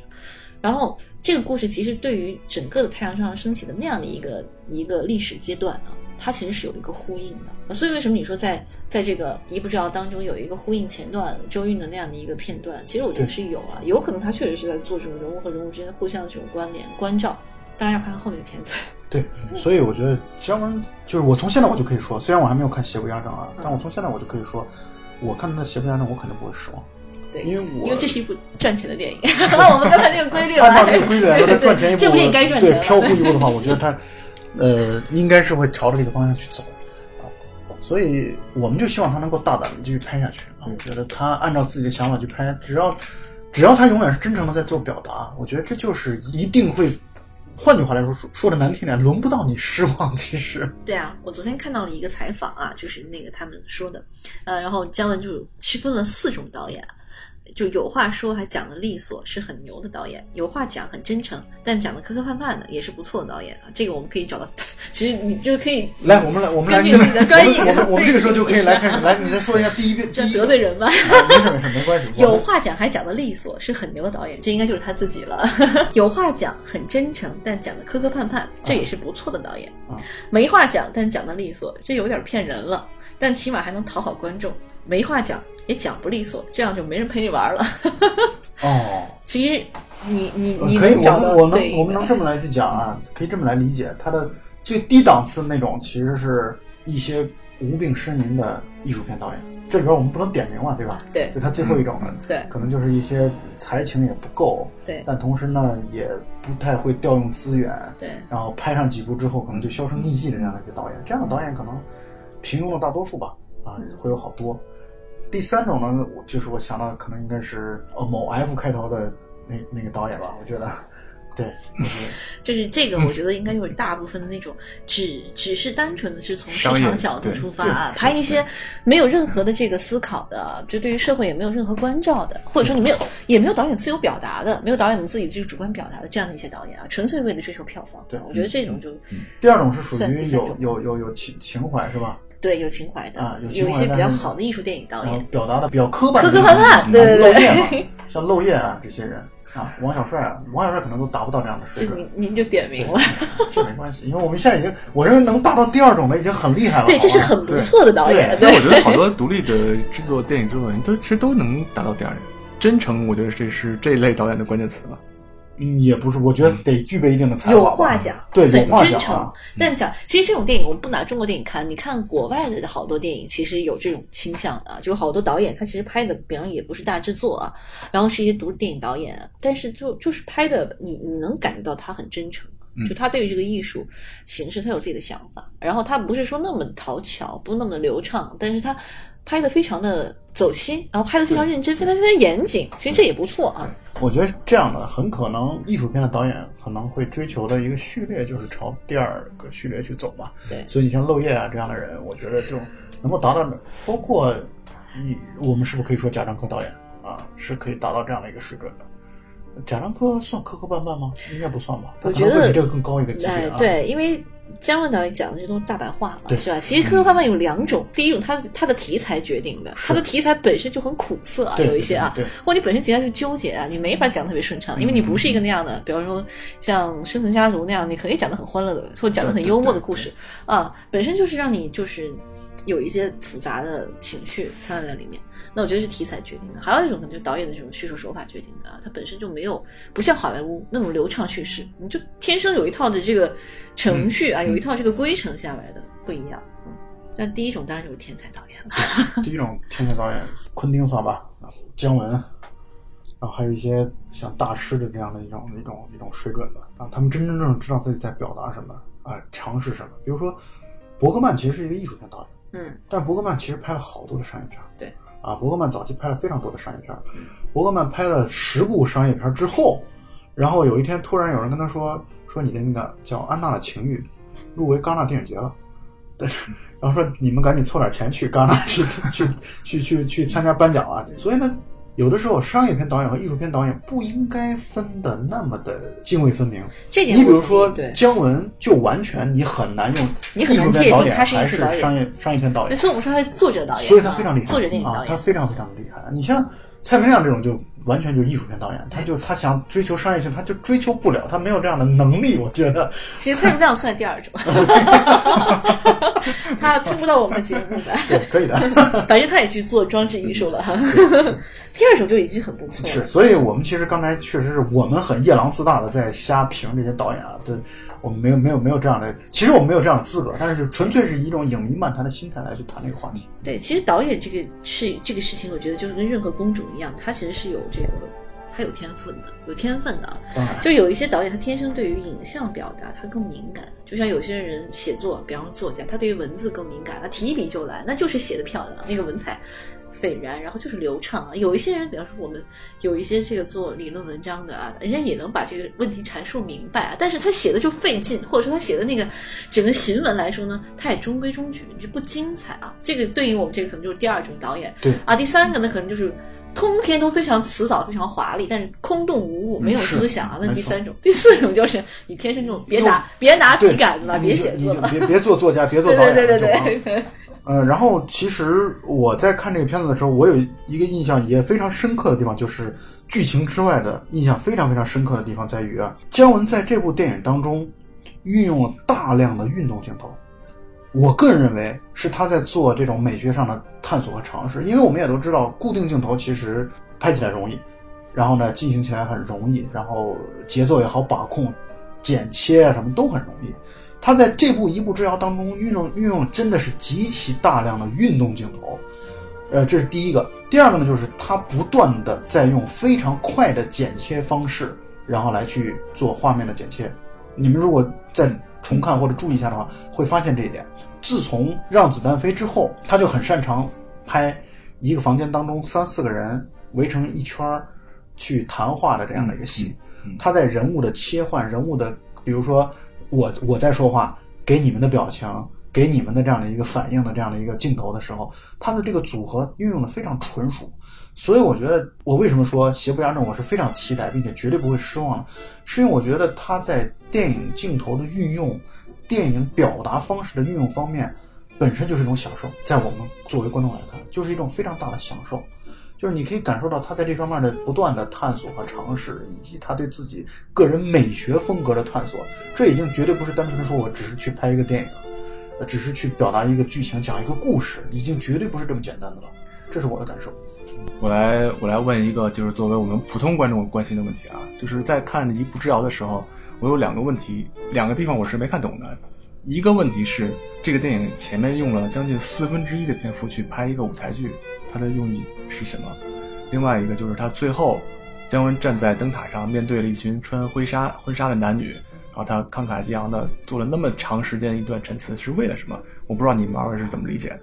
然后这个故事其实对于整个的太阳照常升起的那样的一个一个历史阶段啊，它其实是有一个呼应的。所以为什么你说在在这个一步之遥当中有一个呼应前段周韵的那样的一个片段？其实我觉得是有啊，有可能他确实是在做这种人物和人物之间互相的这种关联关照。当然要看看后面的片子。对，所以我觉得姜文就是我从现在我就可以说，虽然我还没有看《邪不压正》啊，但我从现在我就可以说，我看他的《邪不压正》，我肯定不会失望。对，因为我因为这是一部赚钱的电影。那 我们刚才那个规律来，按照那个规律来说，他对对赚钱一部，这部电影该赚钱。对飘忽一部的话，我觉得他呃应该是会朝着这个方向去走啊，所以我们就希望他能够大胆的继续拍下去啊。我觉得他按照自己的想法去拍，只要只要他永远是真诚的在做表达，我觉得这就是一定会。换句话来说，说说的难听点，轮不到你失望。其实，对啊，我昨天看到了一个采访啊，就是那个他们说的，呃，然后姜文就区分了四种导演，就有话说还讲的利索，是很牛的导演；有话讲很真诚，但讲的磕磕绊绊的，也是不错的导演啊。这个我们可以找到，其实你就可以来，我们来，我们来，根据自己的 专业我们我们这个时候就可以来开始，来，你再说一下第一遍，这得罪人吧？啊没事没事，没关系。有话讲还讲的利索，是很牛的导演，这应该就是他自己了。有话讲很真诚，但讲的磕磕绊绊，这也是不错的导演。啊没话讲但讲的利索，这有点骗人了，但起码还能讨好观众。没话讲也讲不利索，这样就没人陪你玩了。哦。其实你你你可以，能找到我们我们能这么来去讲啊，可以这么来理解，它的最低档次那种其实是一些无病呻吟的艺术片导演，这里边我们不能点名嘛，对吧？对就他最后一种呢，对可能就是一些才情也不够，对但同时呢也不太会调用资源，对然后拍上几部之后可能就销声匿迹的这样的一些导演，这样的导演可能平庸的大多数吧，啊，会有好多。第三种呢，我就是我想到的可能应该是呃某 F 开头的那那个导演吧，我觉得，对，就是这个，我觉得应该就是大部分的那种只只是单纯的是从市场角度出发啊，拍一些没有任何的这个思考的，就对于社会也没有任何关照的，或者说你没有也没有导演自由表达的，没有导演自己这个主观表达的这样的一些导演啊，纯粹为了追求票房。对我觉得这种就第二种是属于有有有有情情怀是吧？对有情怀的，啊有有情怀但是一些比较好的艺术电影导然后演。表达的比较磕绊，磕磕绊绊对对对漏夜嘛，像漏夜啊这些人啊，王小帅啊，王小帅可能都达不到这样的水准您，您就点名了，这没关系，因为我们现在已经，我认为能达到第二种的已经很厉害了，对，这是很不错的导演，所以我觉得好多独立的制作电影制作人都其实都能达到第二人。真诚，我觉得这是这一类导演的关键词吧。嗯，也不是，我觉得得具备一定的才华，有话讲，对，有很真诚话讲啊，。但讲，其实这种电影我们不拿中国电影看，你看国外的好多电影，其实有这种倾向的啊，就是好多导演他其实拍的，比方也不是大制作啊，然后是一些独立电影导演，但是就就是拍的，你你能感觉到他很真诚。就他对于这个艺术形式，他有自己的想法，然后他不是说那么讨巧，不那么流畅，但是他拍的非常的走心，然后拍的非常认真，非常非常严谨，其实这也不错啊。我觉得这样的很可能艺术片的导演可能会追求的一个序列就是朝第二个序列去走嘛。对所以你像漏夜啊这样的人，我觉得就能够达到，包括你我们是不是可以说贾樟柯导演啊是可以达到这样的一个水准的？贾樟柯算磕磕绊绊吗？应该不算吧，我觉得比这个更高一个级别啊。，哎对，因为姜文导演讲的这都是大白话嘛，是吧？其实磕磕绊绊有两种，第一种他他的题材决定的，是。他的题材本身就很苦涩啊，有一些啊。或者你本身题材就纠结啊，你没法讲特别顺畅，因为你不是一个那样的，比方说像《生存家族》那样，你可以讲的很欢乐的，或者讲的很幽默的故事。啊，本身就是让你就是。有一些复杂的情绪掺杂在里面，那我觉得是题材决定的。还有一种可能就是导演的这种叙述手法决定的啊，它本身就没有不像好莱坞那种流畅叙事，你就天生有一套的这个程序啊，有一套这个规程下来的不一样。嗯，但第一种当然就是天才导演了。第一种天才导演，昆汀算吧，啊姜文，然后还有一些像大师的这样的一种一种一种水准的啊，他们真真正正知道自己在表达什么啊，尝试什么。比如说，伯格曼其实是一个艺术片导演，嗯，但伯格曼其实拍了好多的商业片，对，啊，伯格曼早期拍了非常多的商业片，伯格曼拍了十部商业片之后，然后有一天突然有人跟他说说你的那个叫《安娜的情欲》入围戛纳电影节了，但是然后说你们赶紧凑点钱去戛纳去 去去去去参加颁奖啊，所以呢。有的时候，商业片导演和艺术片导演不应该分的那么的泾渭分明。这点你比如说姜文，就完全你很难用你很难界定片导演他是艺还术导演商业商业片导演，所以我们说他是作者导演啊，所以他非常厉害作者电影导啊，他。非常非常的厉害。你像蔡明亮这种，就完全就是艺术片导演，他就他想追求商业性，他就追求不了，他没有这样的能力。我觉得，其实蔡明亮算第二种，他听不到我们的节目的，对，可以的。反正他也去做装置艺术了哈。第二种就已经很不错了。是，所以我们其实刚才确实是我们很夜郎自大的在瞎评这些导演啊，对我们没有没有没有这样的，其实我们没有这样的资格，但是纯粹是以一种影迷漫谈的心态来去谈这个话题。对，其实导演这个是这个事情，我觉得就是跟任何公主一样，他其实是有这个他有天分的，有天分的。就有一些导演，他天生对于影像表达他更敏感，就像有些人写作，比方说作家，他对于文字更敏感，他提笔就来，那就是写的漂亮，那个文采斐然，然后就是流畅啊。有一些人，比方说我们有一些这个做理论文章的啊，人家也能把这个问题阐述明白啊，但是他写的就费劲，或者说他写的那个整个行文来说呢，他也中规中矩，就不精彩啊。这个对应我们这个可能就是第二种导演，对啊，第三个呢可能就是。通篇都非常辞藻，非常华丽，但是空洞无物，没有思想啊。那第三种，第四种就是你天生这种别拿别拿笔杆子了，别写作了。就别别做作家，别做导演了，对对对，呃，然后其实我在看这个片子的时候，我有一个印象也非常深刻的地方，就是剧情之外的印象非常非常深刻的地方在于啊，姜文在这部电影当中运用了大量的运动镜头。我个人认为是他在做这种美学上的探索和尝试，因为我们也都知道，固定镜头其实拍起来容易，然后呢进行起来很容易，然后节奏也好把控，剪切啊什么都很容易。他在这部《一步之遥》当中运用运用真的是极其大量的运动镜头，呃，这是第一个。第二个呢，就是他不断的在用非常快的剪切方式，然后来去做画面的剪切。你们如果在重看或者注意一下的话，会发现这一点。自从《让子弹飞》之后，他就很擅长拍一个房间当中三四个人围成一圈儿去谈话的这样的一个戏。他在人物的切换、人物的，比如说我我在说话，给你们的表情，给你们的这样的一个反应的这样的一个镜头的时候，他的这个组合运用的非常纯熟。所以我觉得，我为什么说《邪不压正》我是非常期待，并且绝对不会失望的，是因为我觉得他在电影镜头的运用、电影表达方式的运用方面，本身就是一种享受。在我们作为观众来看，就是一种非常大的享受。就是你可以感受到他在这方面的不断的探索和尝试，以及他对自己个人美学风格的探索。这已经绝对不是单纯的说我只是去拍一个电影，只是去表达一个剧情、讲一个故事，已经绝对不是这么简单的了。这是我的感受。我来我来问一个，就是作为我们普通观众关心的问题啊，就是在看《一步之遥》的时候，我有两个问题，两个地方我是没看懂的。一个问题是，这个电影前面用了将近四分之一的篇幅去拍一个舞台剧，它的用意是什么？另外一个就是他最后，姜文站在灯塔上，面对了一群穿婚纱婚纱的男女，然后他慷慨激昂的做了那么长时间一段陈词，是为了什么？我不知道你们二位是怎么理解的。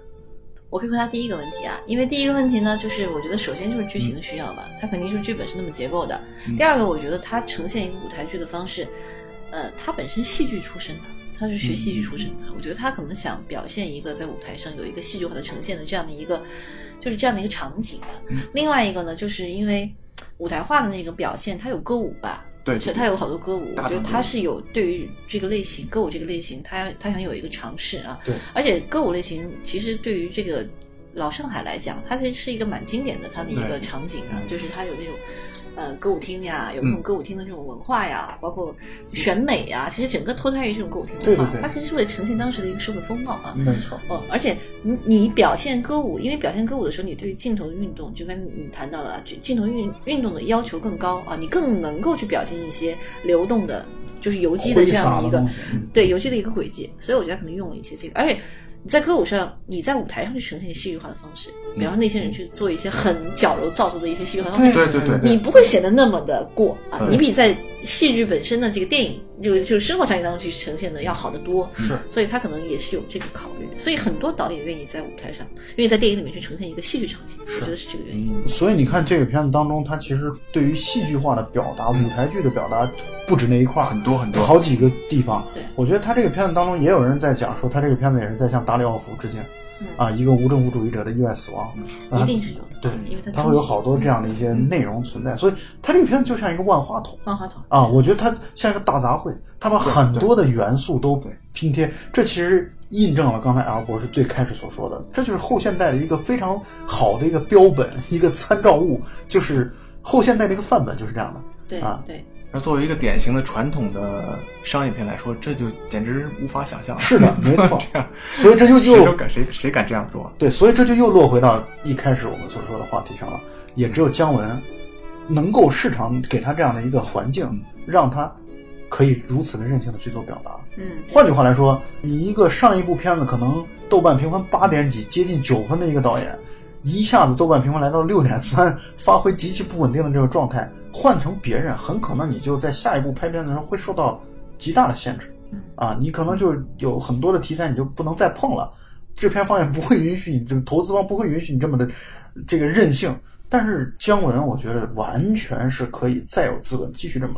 我可以回答第一个问题啊，因为第一个问题呢，就是我觉得首先就是剧情的需要吧，它肯定是剧本是那么结构的。第二个，我觉得它呈现一个舞台剧的方式，呃，他本身戏剧出身的，他是学戏剧出身的，我觉得他可能想表现一个在舞台上有一个戏剧化的呈现的这样的一个，就是这样的一个场景的。另外一个呢，就是因为舞台化的那种表现，它有歌舞吧。对，所以他有好多歌舞，我觉得他是有对于这个类型歌舞这个类型，他他想有一个尝试啊。对，而且歌舞类型其实对于这个老上海来讲，它其实是一个蛮经典的它的一个场景啊，就是它有那种呃歌舞厅呀，有这种歌舞厅的这种文化呀，包括选美呀，其实整个脱胎于这种歌舞厅文化，对对对它其实是为了呈现当时的一个社会风貌啊。没错，哦，而且你你表现歌舞，因为表现歌舞的时候，你对镜头的运动，就跟你谈到了镜镜头运运动的要求更高啊，你更能够去表现一些流动的，就是游击的这样的一个对游击的一个轨迹，所以我觉得可能用了一些这个，而且你在歌舞上，你在舞台上去呈现戏剧化的方式，比方说那些人去做一些很矫揉造作的一些戏剧化的方式，对对对你不会显得那么的过啊，你比在戏剧本身的这个电影就就生活场景当中去呈现的要好得多。是，所以他可能也是有这个考虑。所以很多导演愿意在舞台上，愿意在电影里面去呈现一个戏剧场景，我觉得是这个原因。所以你看这个片子当中，它其实对于戏剧化的表达、舞台剧的表达不止那一块儿，很多很多好几个地方。对我觉得他这个片子当中也有人在讲说，他这个片子也是在向达里奥夫之间。啊，一个无政府主义者的意外死亡，啊一定是有的。对，因为它它会有好多这样的一些内容存在，所以它这个片子就像一个万花筒。万花筒啊，我觉得它像一个大杂烩，它把很多的元素都拼贴，这其实印证了刚才 L 博士最开始所说的，这就是后现代的一个非常好的一个标本，一个参照物，就是后现代的一个范本，就是这样的。对啊，对。那作为一个典型的传统的商业片来说，这就简直无法想象。是的，没错这样，所以这就又谁敢谁谁敢这样做？对，所以这就又落回到一开始我们所说的话题上了。也只有姜文能够市场给他这样的一个环境，让他可以如此的任性的去做表达。嗯，换句话来说，你一个上一部片子可能豆瓣评分八点几，接近九分的一个导演，一下子豆瓣评分来到六点三，发挥极其不稳定的这个状态，换成别人，很可能你就在下一步拍片子的时候会受到极大的限制。啊，你可能就有很多的题材你就不能再碰了，制片方也不会允许你，这个投资方不会允许你这么的这个任性。但是姜文，我觉得完全是可以再有资本继续这么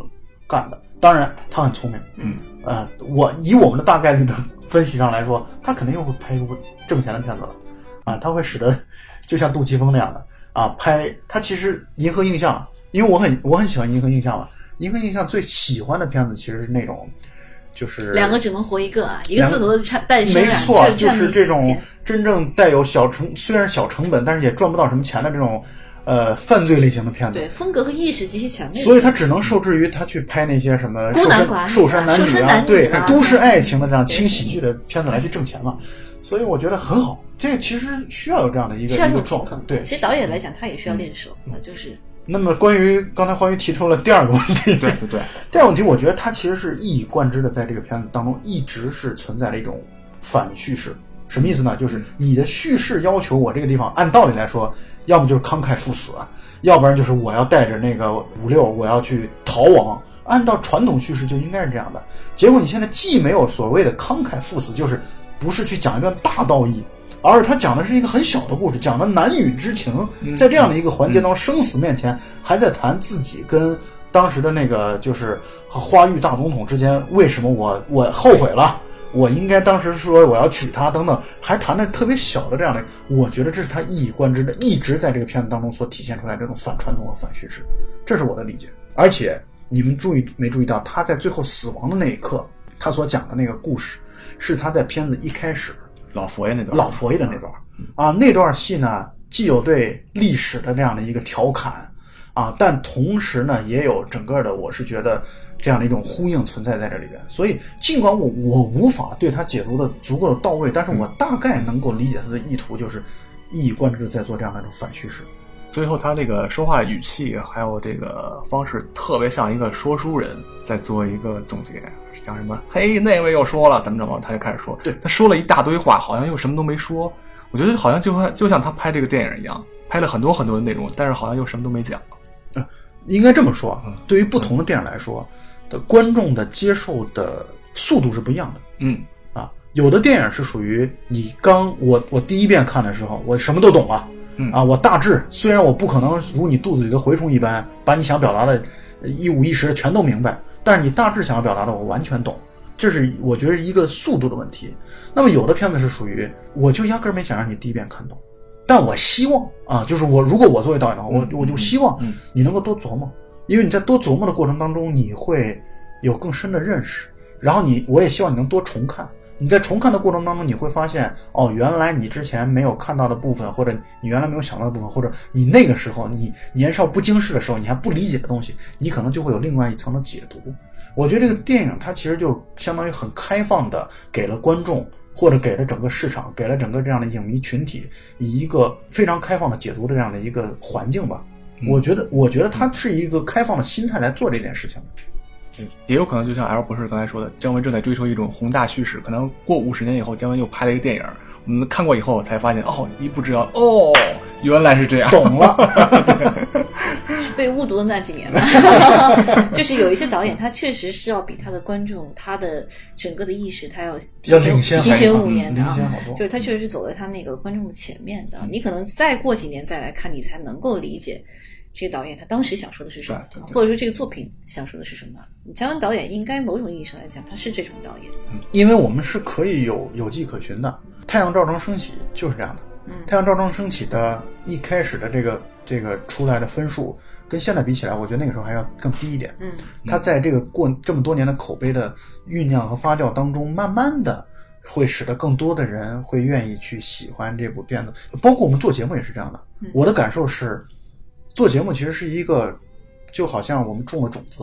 干的。当然，他很聪明，嗯，呃，我以我们的大概率的分析上来说，他肯定又会拍一部挣钱的片子了，啊，他会使得就像杜琪峰那样的啊，拍他其实银河映像，因为我很我很喜欢银河映像嘛，银河映像最喜欢的片子其实是那种。就是两个只能活一个啊，一个字头的差半生没错，就是这种真正带有小成，虽然小成本，但是也赚不到什么钱的这种，呃，犯罪类型的片子。对，风格和意识极其强烈。所以他只能受制于他去拍那些什么孤男寡女、瘦身男女啊，对，啊都市爱情的这样轻喜剧的片子来去挣钱嘛。所以我觉得很好，这个其实需要有这样的一个一个状态。对，其实导演来讲，他也需要练手，啊，就是。那么，关于刚才欢愉提出了第二个问题，对对对，第二个问题，我觉得它其实是一以贯之的，在这个片子当中一直是存在了一种反叙事。什么意思呢？就是你的叙事要求我这个地方，按道理来说，要么就是慷慨赴死，要不然就是我要带着那个五六，我要去逃亡。按照传统叙事就应该是这样的。结果你现在既没有所谓的慷慨赴死，就是不是去讲一段大道义。而是他讲的是一个很小的故事，讲的男女之情，在这样的一个环节当中，生死面前还在谈自己跟当时的那个就是花玉大总统之间，为什么我我后悔了，我应该当时说我要娶她等等，还谈的特别小的这样的，我觉得这是他一以贯之的，一直在这个片子当中所体现出来这种反传统和反叙事，这是我的理解。而且你们注意没注意到，他在最后死亡的那一刻，他所讲的那个故事，是他在片子一开始。老佛爷那段，老佛爷的那段啊，那段戏呢，既有对历史的这样的一个调侃啊，但同时呢，也有整个的，我是觉得这样的一种呼应存在在这里边。所以，尽管我我无法对他解读的足够的到位，但是我大概能够理解他的意图，就是一以贯之在做这样的一种反叙事。最后，他这个说话语气还有这个方式，特别像一个说书人在做一个总结。像什么？嘿，那位又说了，怎么怎么？他就开始说，对，他说了一大堆话，好像又什么都没说。我觉得好像就像就像他拍这个电影一样，拍了很多很多的内容，但是好像又什么都没讲。嗯，应该这么说，对于不同的电影来说，的观众的接受的速度是不一样的。嗯，啊，有的电影是属于你刚我我第一遍看的时候，我什么都懂了。嗯啊，我大致虽然我不可能如你肚子里的蛔虫一般，把你想表达的一五一十全都明白。但是你大致想要表达的，我完全懂，这是我觉得一个速度的问题。那么有的片子是属于，我就压根儿没想让你第一遍看懂，但我希望啊，就是我如果我作为导演的话，我我就希望你能够多琢磨，因为你在多琢磨的过程当中，你会有更深的认识，然后你我也希望你能多重看。你在重看的过程当中，你会发现，哦，原来你之前没有看到的部分，或者你原来没有想到的部分，或者你那个时候你年少不经事的时候，你还不理解的东西，你可能就会有另外一层的解读。我觉得这个电影它其实就相当于很开放的给了观众，或者给了整个市场，给了整个这样的影迷群体以一个非常开放的解读的这样的一个环境吧。我觉得，我觉得它是一个开放的心态来做这件事情。也有可能就像 L 博士刚才说的，姜文正在追求一种宏大叙事。可能过五十年以后，姜文又拍了一个电影，我们看过以后才发现，哦，一步之遥，哦，原来是这样。懂了。是 被误读的那几年吧，就是有一些导演，他确实是要比他的观众，他的整个的意识，他要提前要领先提前很五年的啊就是他确实是走在他那个观众的前面的。你可能再过几年再来看，你才能够理解这个导演他当时想说的是什么对对，对或者说这个作品想说的是什么。姜文导演应该某种意义上来讲，他是这种导演。因为我们是可以有有迹可循的。太阳照常升起就是这样的。嗯太阳照常升起的一开始的这个这个出来的分数，跟现在比起来，我觉得那个时候还要更低一点。嗯它在这个过这么多年的口碑的酝酿和发酵当中，慢慢的会使得更多的人会愿意去喜欢这部片子。包括我们做节目也是这样的。我的感受是，做节目其实是一个，就好像我们种了种子，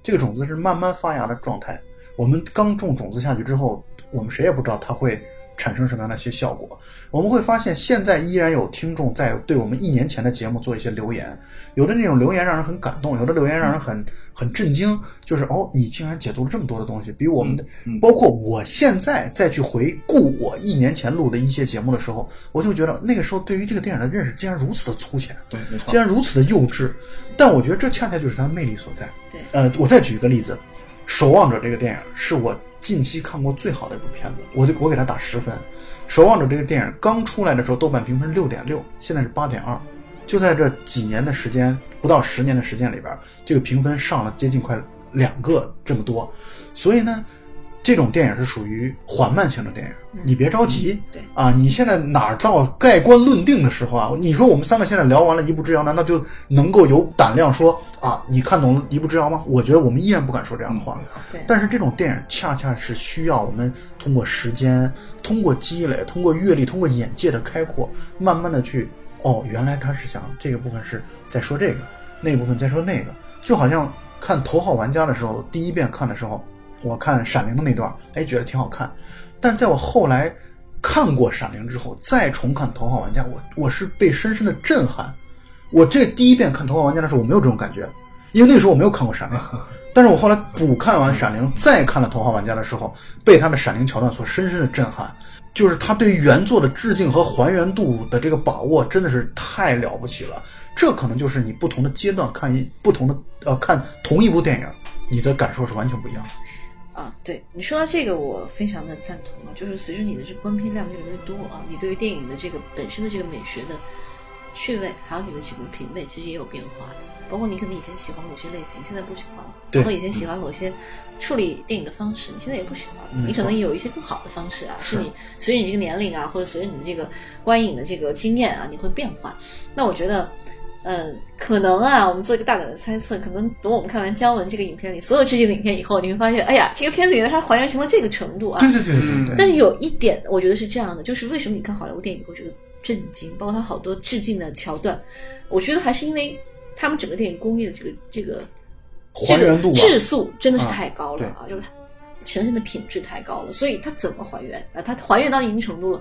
这个种子是慢慢发芽的状态。我们刚种种子下去之后，我们谁也不知道它会产生什么样的一些效果。我们会发现，现在依然有听众在对我们一年前的节目做一些留言，有的那种留言让人很感动，有的留言让人很很震惊，就是哦，你竟然解读了这么多的东西，比我们的，包括我现在再去回顾我一年前录的一些节目的时候，我就觉得那个时候对于这个电影的认识竟然如此的粗浅，对，没错竟。然如此的幼稚，但我觉得这恰恰就是它的魅力所在。对呃，我再举一个例子，《守望者》这个电影是我近期看过最好的一部片子，我就我给他打十分。《守望者》这个电影刚出来的时候，豆瓣评分六点六，现在是八点二，就在这几年的时间，不到十年的时间里边，这个评分上了接近快两个这么多。所以呢，这种电影是属于缓慢型的电影，你别着急。对啊，你现在哪到盖棺论定的时候啊？你说我们三个现在聊完了一步之遥，难道就能够有胆量说啊，你看懂了一步之遥吗？我觉得我们依然不敢说这样的话。对但是这种电影恰恰是需要我们通过时间、通过积累、通过阅历、通过眼界的开阔，慢慢的去哦，原来他是想这个部分是在说这个，那个部分在说那个，就好像看《头号玩家》的时候，第一遍看的时候，我看《闪灵》的那段，哎，觉得挺好看，但在我后来看过《闪灵》之后，再重看《头号玩家》，我我是被深深的震撼。我这第一遍看《头号玩家》的时候，我没有这种感觉，因为那个时候我没有看过《闪灵》，但是我后来补看完《闪灵》，再看了《头号玩家》的时候，被他的《闪灵》桥段所深深的震撼。就是他对于原作的致敬和还原度的这个把握，真的是太了不起了。这可能就是你不同的阶段看一不同的呃看同一部电影，你的感受是完全不一样的。啊，对你说到这个，我非常的赞同啊，就是随着你的这个观片量越来越多啊，你对于电影的这个本身的这个美学的趣味，还有你的这个品味，其实也有变化的。包括你可能以前喜欢某些类型，现在不喜欢了；对包括以前喜欢某些处理电影的方式，你现在也不喜欢了。你可能有一些更好的方式啊，是是你随着你这个年龄啊，或者随着你的这个观影的这个经验啊，你会变化。那我觉得。嗯，可能啊，我们做一个大胆的猜测，可能等我们看完姜文这个影片里所有致敬的影片以后，你会发现，哎呀，这个片子原来它还原成了这个程度啊！对对对对对。但是有一点，我觉得是这样的，就是为什么你看好莱坞电影会觉得震惊，包括它好多致敬的桥段，我觉得还是因为他们整个电影工业的这个这个还原度吧这个质素真的是啊太高了啊，就是它呈现的品质太高了，所以它怎么还原啊？它还原到一定程度了，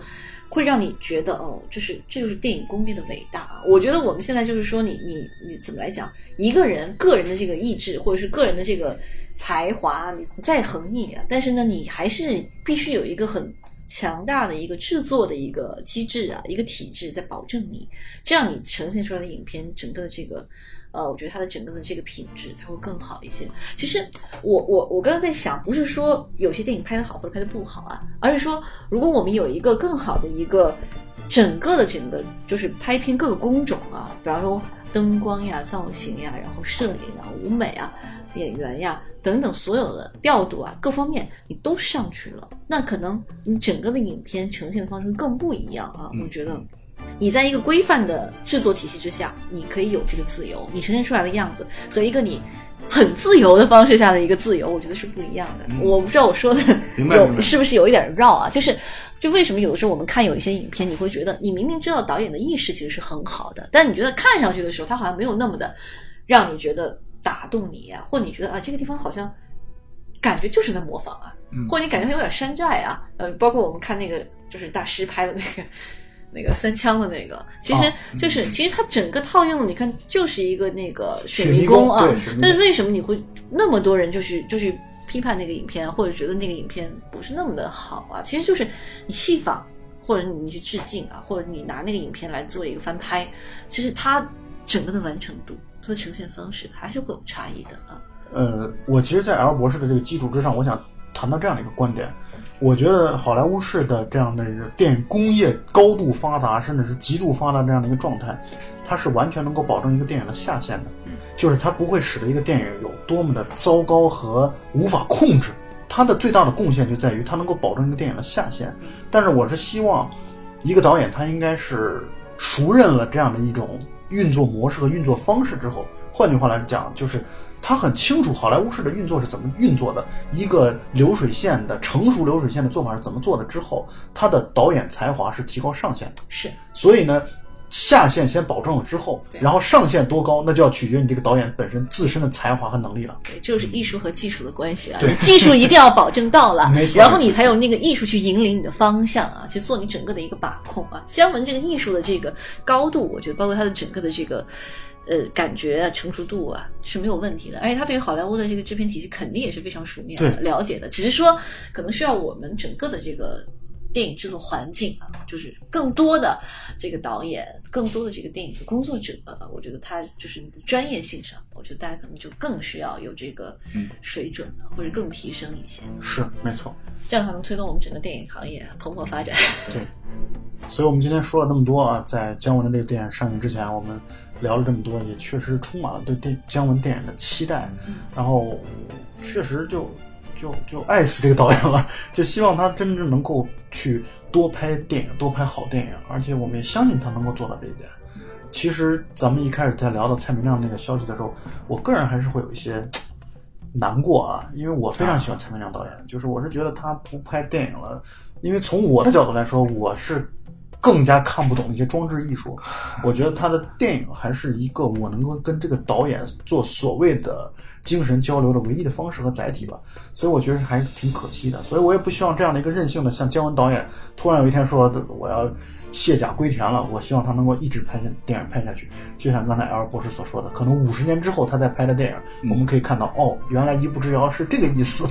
会让你觉得哦，这是这就是电影工业的伟大啊！我觉得我们现在就是说你，你你怎么来讲，一个人个人的这个意志或者是个人的这个才华，你再横溢啊，但是呢，你还是必须有一个很强大的一个制作的一个机制啊，一个体制在保证你，这样你呈现出来的影片整个的这个。呃，我觉得它的整个的这个品质才会更好一些。其实我我我刚刚在想，不是说有些电影拍的好或者拍的不好啊，而是说如果我们有一个更好的一个整个的整个就是拍片各个工种啊，比方说灯光呀、造型呀，然后摄影啊、舞美啊、演员呀等等所有的调度啊各方面你都上去了，那可能你整个的影片呈现的方式更不一样啊。我觉得。你在一个规范的制作体系之下，你可以有这个自由，你呈现出来的样子和一个你很自由的方式下的一个自由，我觉得是不一样的。我不知道我说的有是不是有一点绕啊？就是，就为什么有的时候我们看有一些影片，你会觉得你明明知道导演的意识其实是很好的，但你觉得看上去的时候，他好像没有那么的让你觉得打动你呀、或者你觉得啊这个地方好像感觉就是在模仿啊，或者你感觉它有点山寨啊。呃，包括我们看那个就是大师拍的那个。那个三枪的那个，其实哦就是、其实它整个套用的，你看就是一个那个水水迷宫啊但是为什么你会那么多人就是就是批判那个影片，或者觉得那个影片不是那么的好啊？其实就是你戏仿或者你去致敬啊，或者你拿那个影片来做一个翻拍，其实它整个的完成度、它的呈现方式还是会有差异的啊。呃，我其实，在 L 博士的这个基础之上，我想谈到这样的一个观点。我觉得好莱坞式的这样的一个电影工业高度发达，甚至是极度发达这样的一个状态，它是完全能够保证一个电影的下限的，就是它不会使得一个电影有多么的糟糕和无法控制。它的最大的贡献就在于它能够保证一个电影的下限。但是我是希望，一个导演他应该是熟认了这样的一种运作模式和运作方式之后，换句话来讲，就是。他很清楚好莱坞式的运作是怎么运作的，一个流水线的成熟流水线的做法是怎么做的。之后，他的导演才华是提高上限的。是，所以呢，下限先保证了之后，然后上限多高，那就要取决你这个导演本身自身的才华和能力了。对，就是艺术和技术的关系啊。对，技术一定要保证到了，没错，然后你才有那个艺术去引领你的方向啊，去做你整个的一个把控啊。姜文这个艺术的这个高度，我觉得包括他的整个的这个。呃，感觉啊，成熟度啊是没有问题的，而且他对于好莱坞的这个制片体系肯定也是非常熟练的、了解的。只是说，可能需要我们整个的这个电影制作环境啊，就是更多的这个导演，更多的这个电影的工作者，我觉得他就是专业性上，我觉得大家可能就更需要有这个水准，或者更提升一些。是，没错，这样才能推动我们整个电影行业蓬勃发展。对，所以我们今天说了那么多啊，在姜文的这个电影上映之前，我们。聊了这么多，也确实充满了对电姜文电影的期待，然后确实就就就爱死这个导演了，就希望他真正能够去多拍电影，多拍好电影，而且我们也相信他能够做到这一点。其实咱们一开始在聊到蔡明亮那个消息的时候，我个人还是会有一些难过啊，因为我非常喜欢蔡明亮导演，就是我是觉得他不拍电影了，因为从我的角度来说，我是。更加看不懂那些装置艺术，我觉得他的电影还是一个我能够跟这个导演做所谓的精神交流的唯一的方式和载体吧，所以我觉得还是挺可惜的。所以我也不希望这样的一个任性的，像姜文导演突然有一天说我要卸甲归田了，我希望他能够一直拍电影拍下去。就像刚才 L 博士所说的，可能五十年之后他再拍的电影，我们可以看到哦，原来一步之遥是这个意思。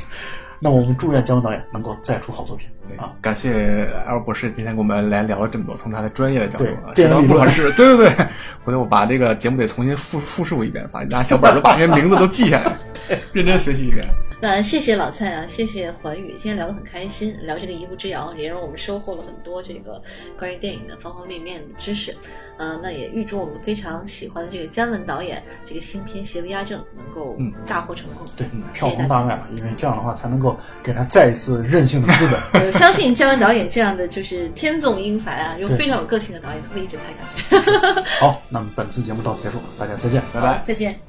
那我们祝愿姜文导演能够再出好作品啊！感谢 L 博士今天跟我们来聊了这么多，从他的专业的角度啊，电影不合适，对对对，回头我把这个节目得重新复复述一遍，把拿小本儿把这些名字都记下来，认真学习一遍。那谢谢老蔡啊，谢谢环宇，今天聊得很开心，聊这个一步之遥，也让我们收获了很多这个关于电影的方方面面的知识。呃，那也预祝我们非常喜欢的这个姜文导演这个新片《邪不压正》能够大获成功，对，票房大卖嘛，因为这样的话才能够给他再一次任性的资本。我相信姜文导演这样的就是天纵英才啊，又非常有个性的导演，会一直拍下去。好，那么本次节目到此结束，大家再见，拜拜，再见。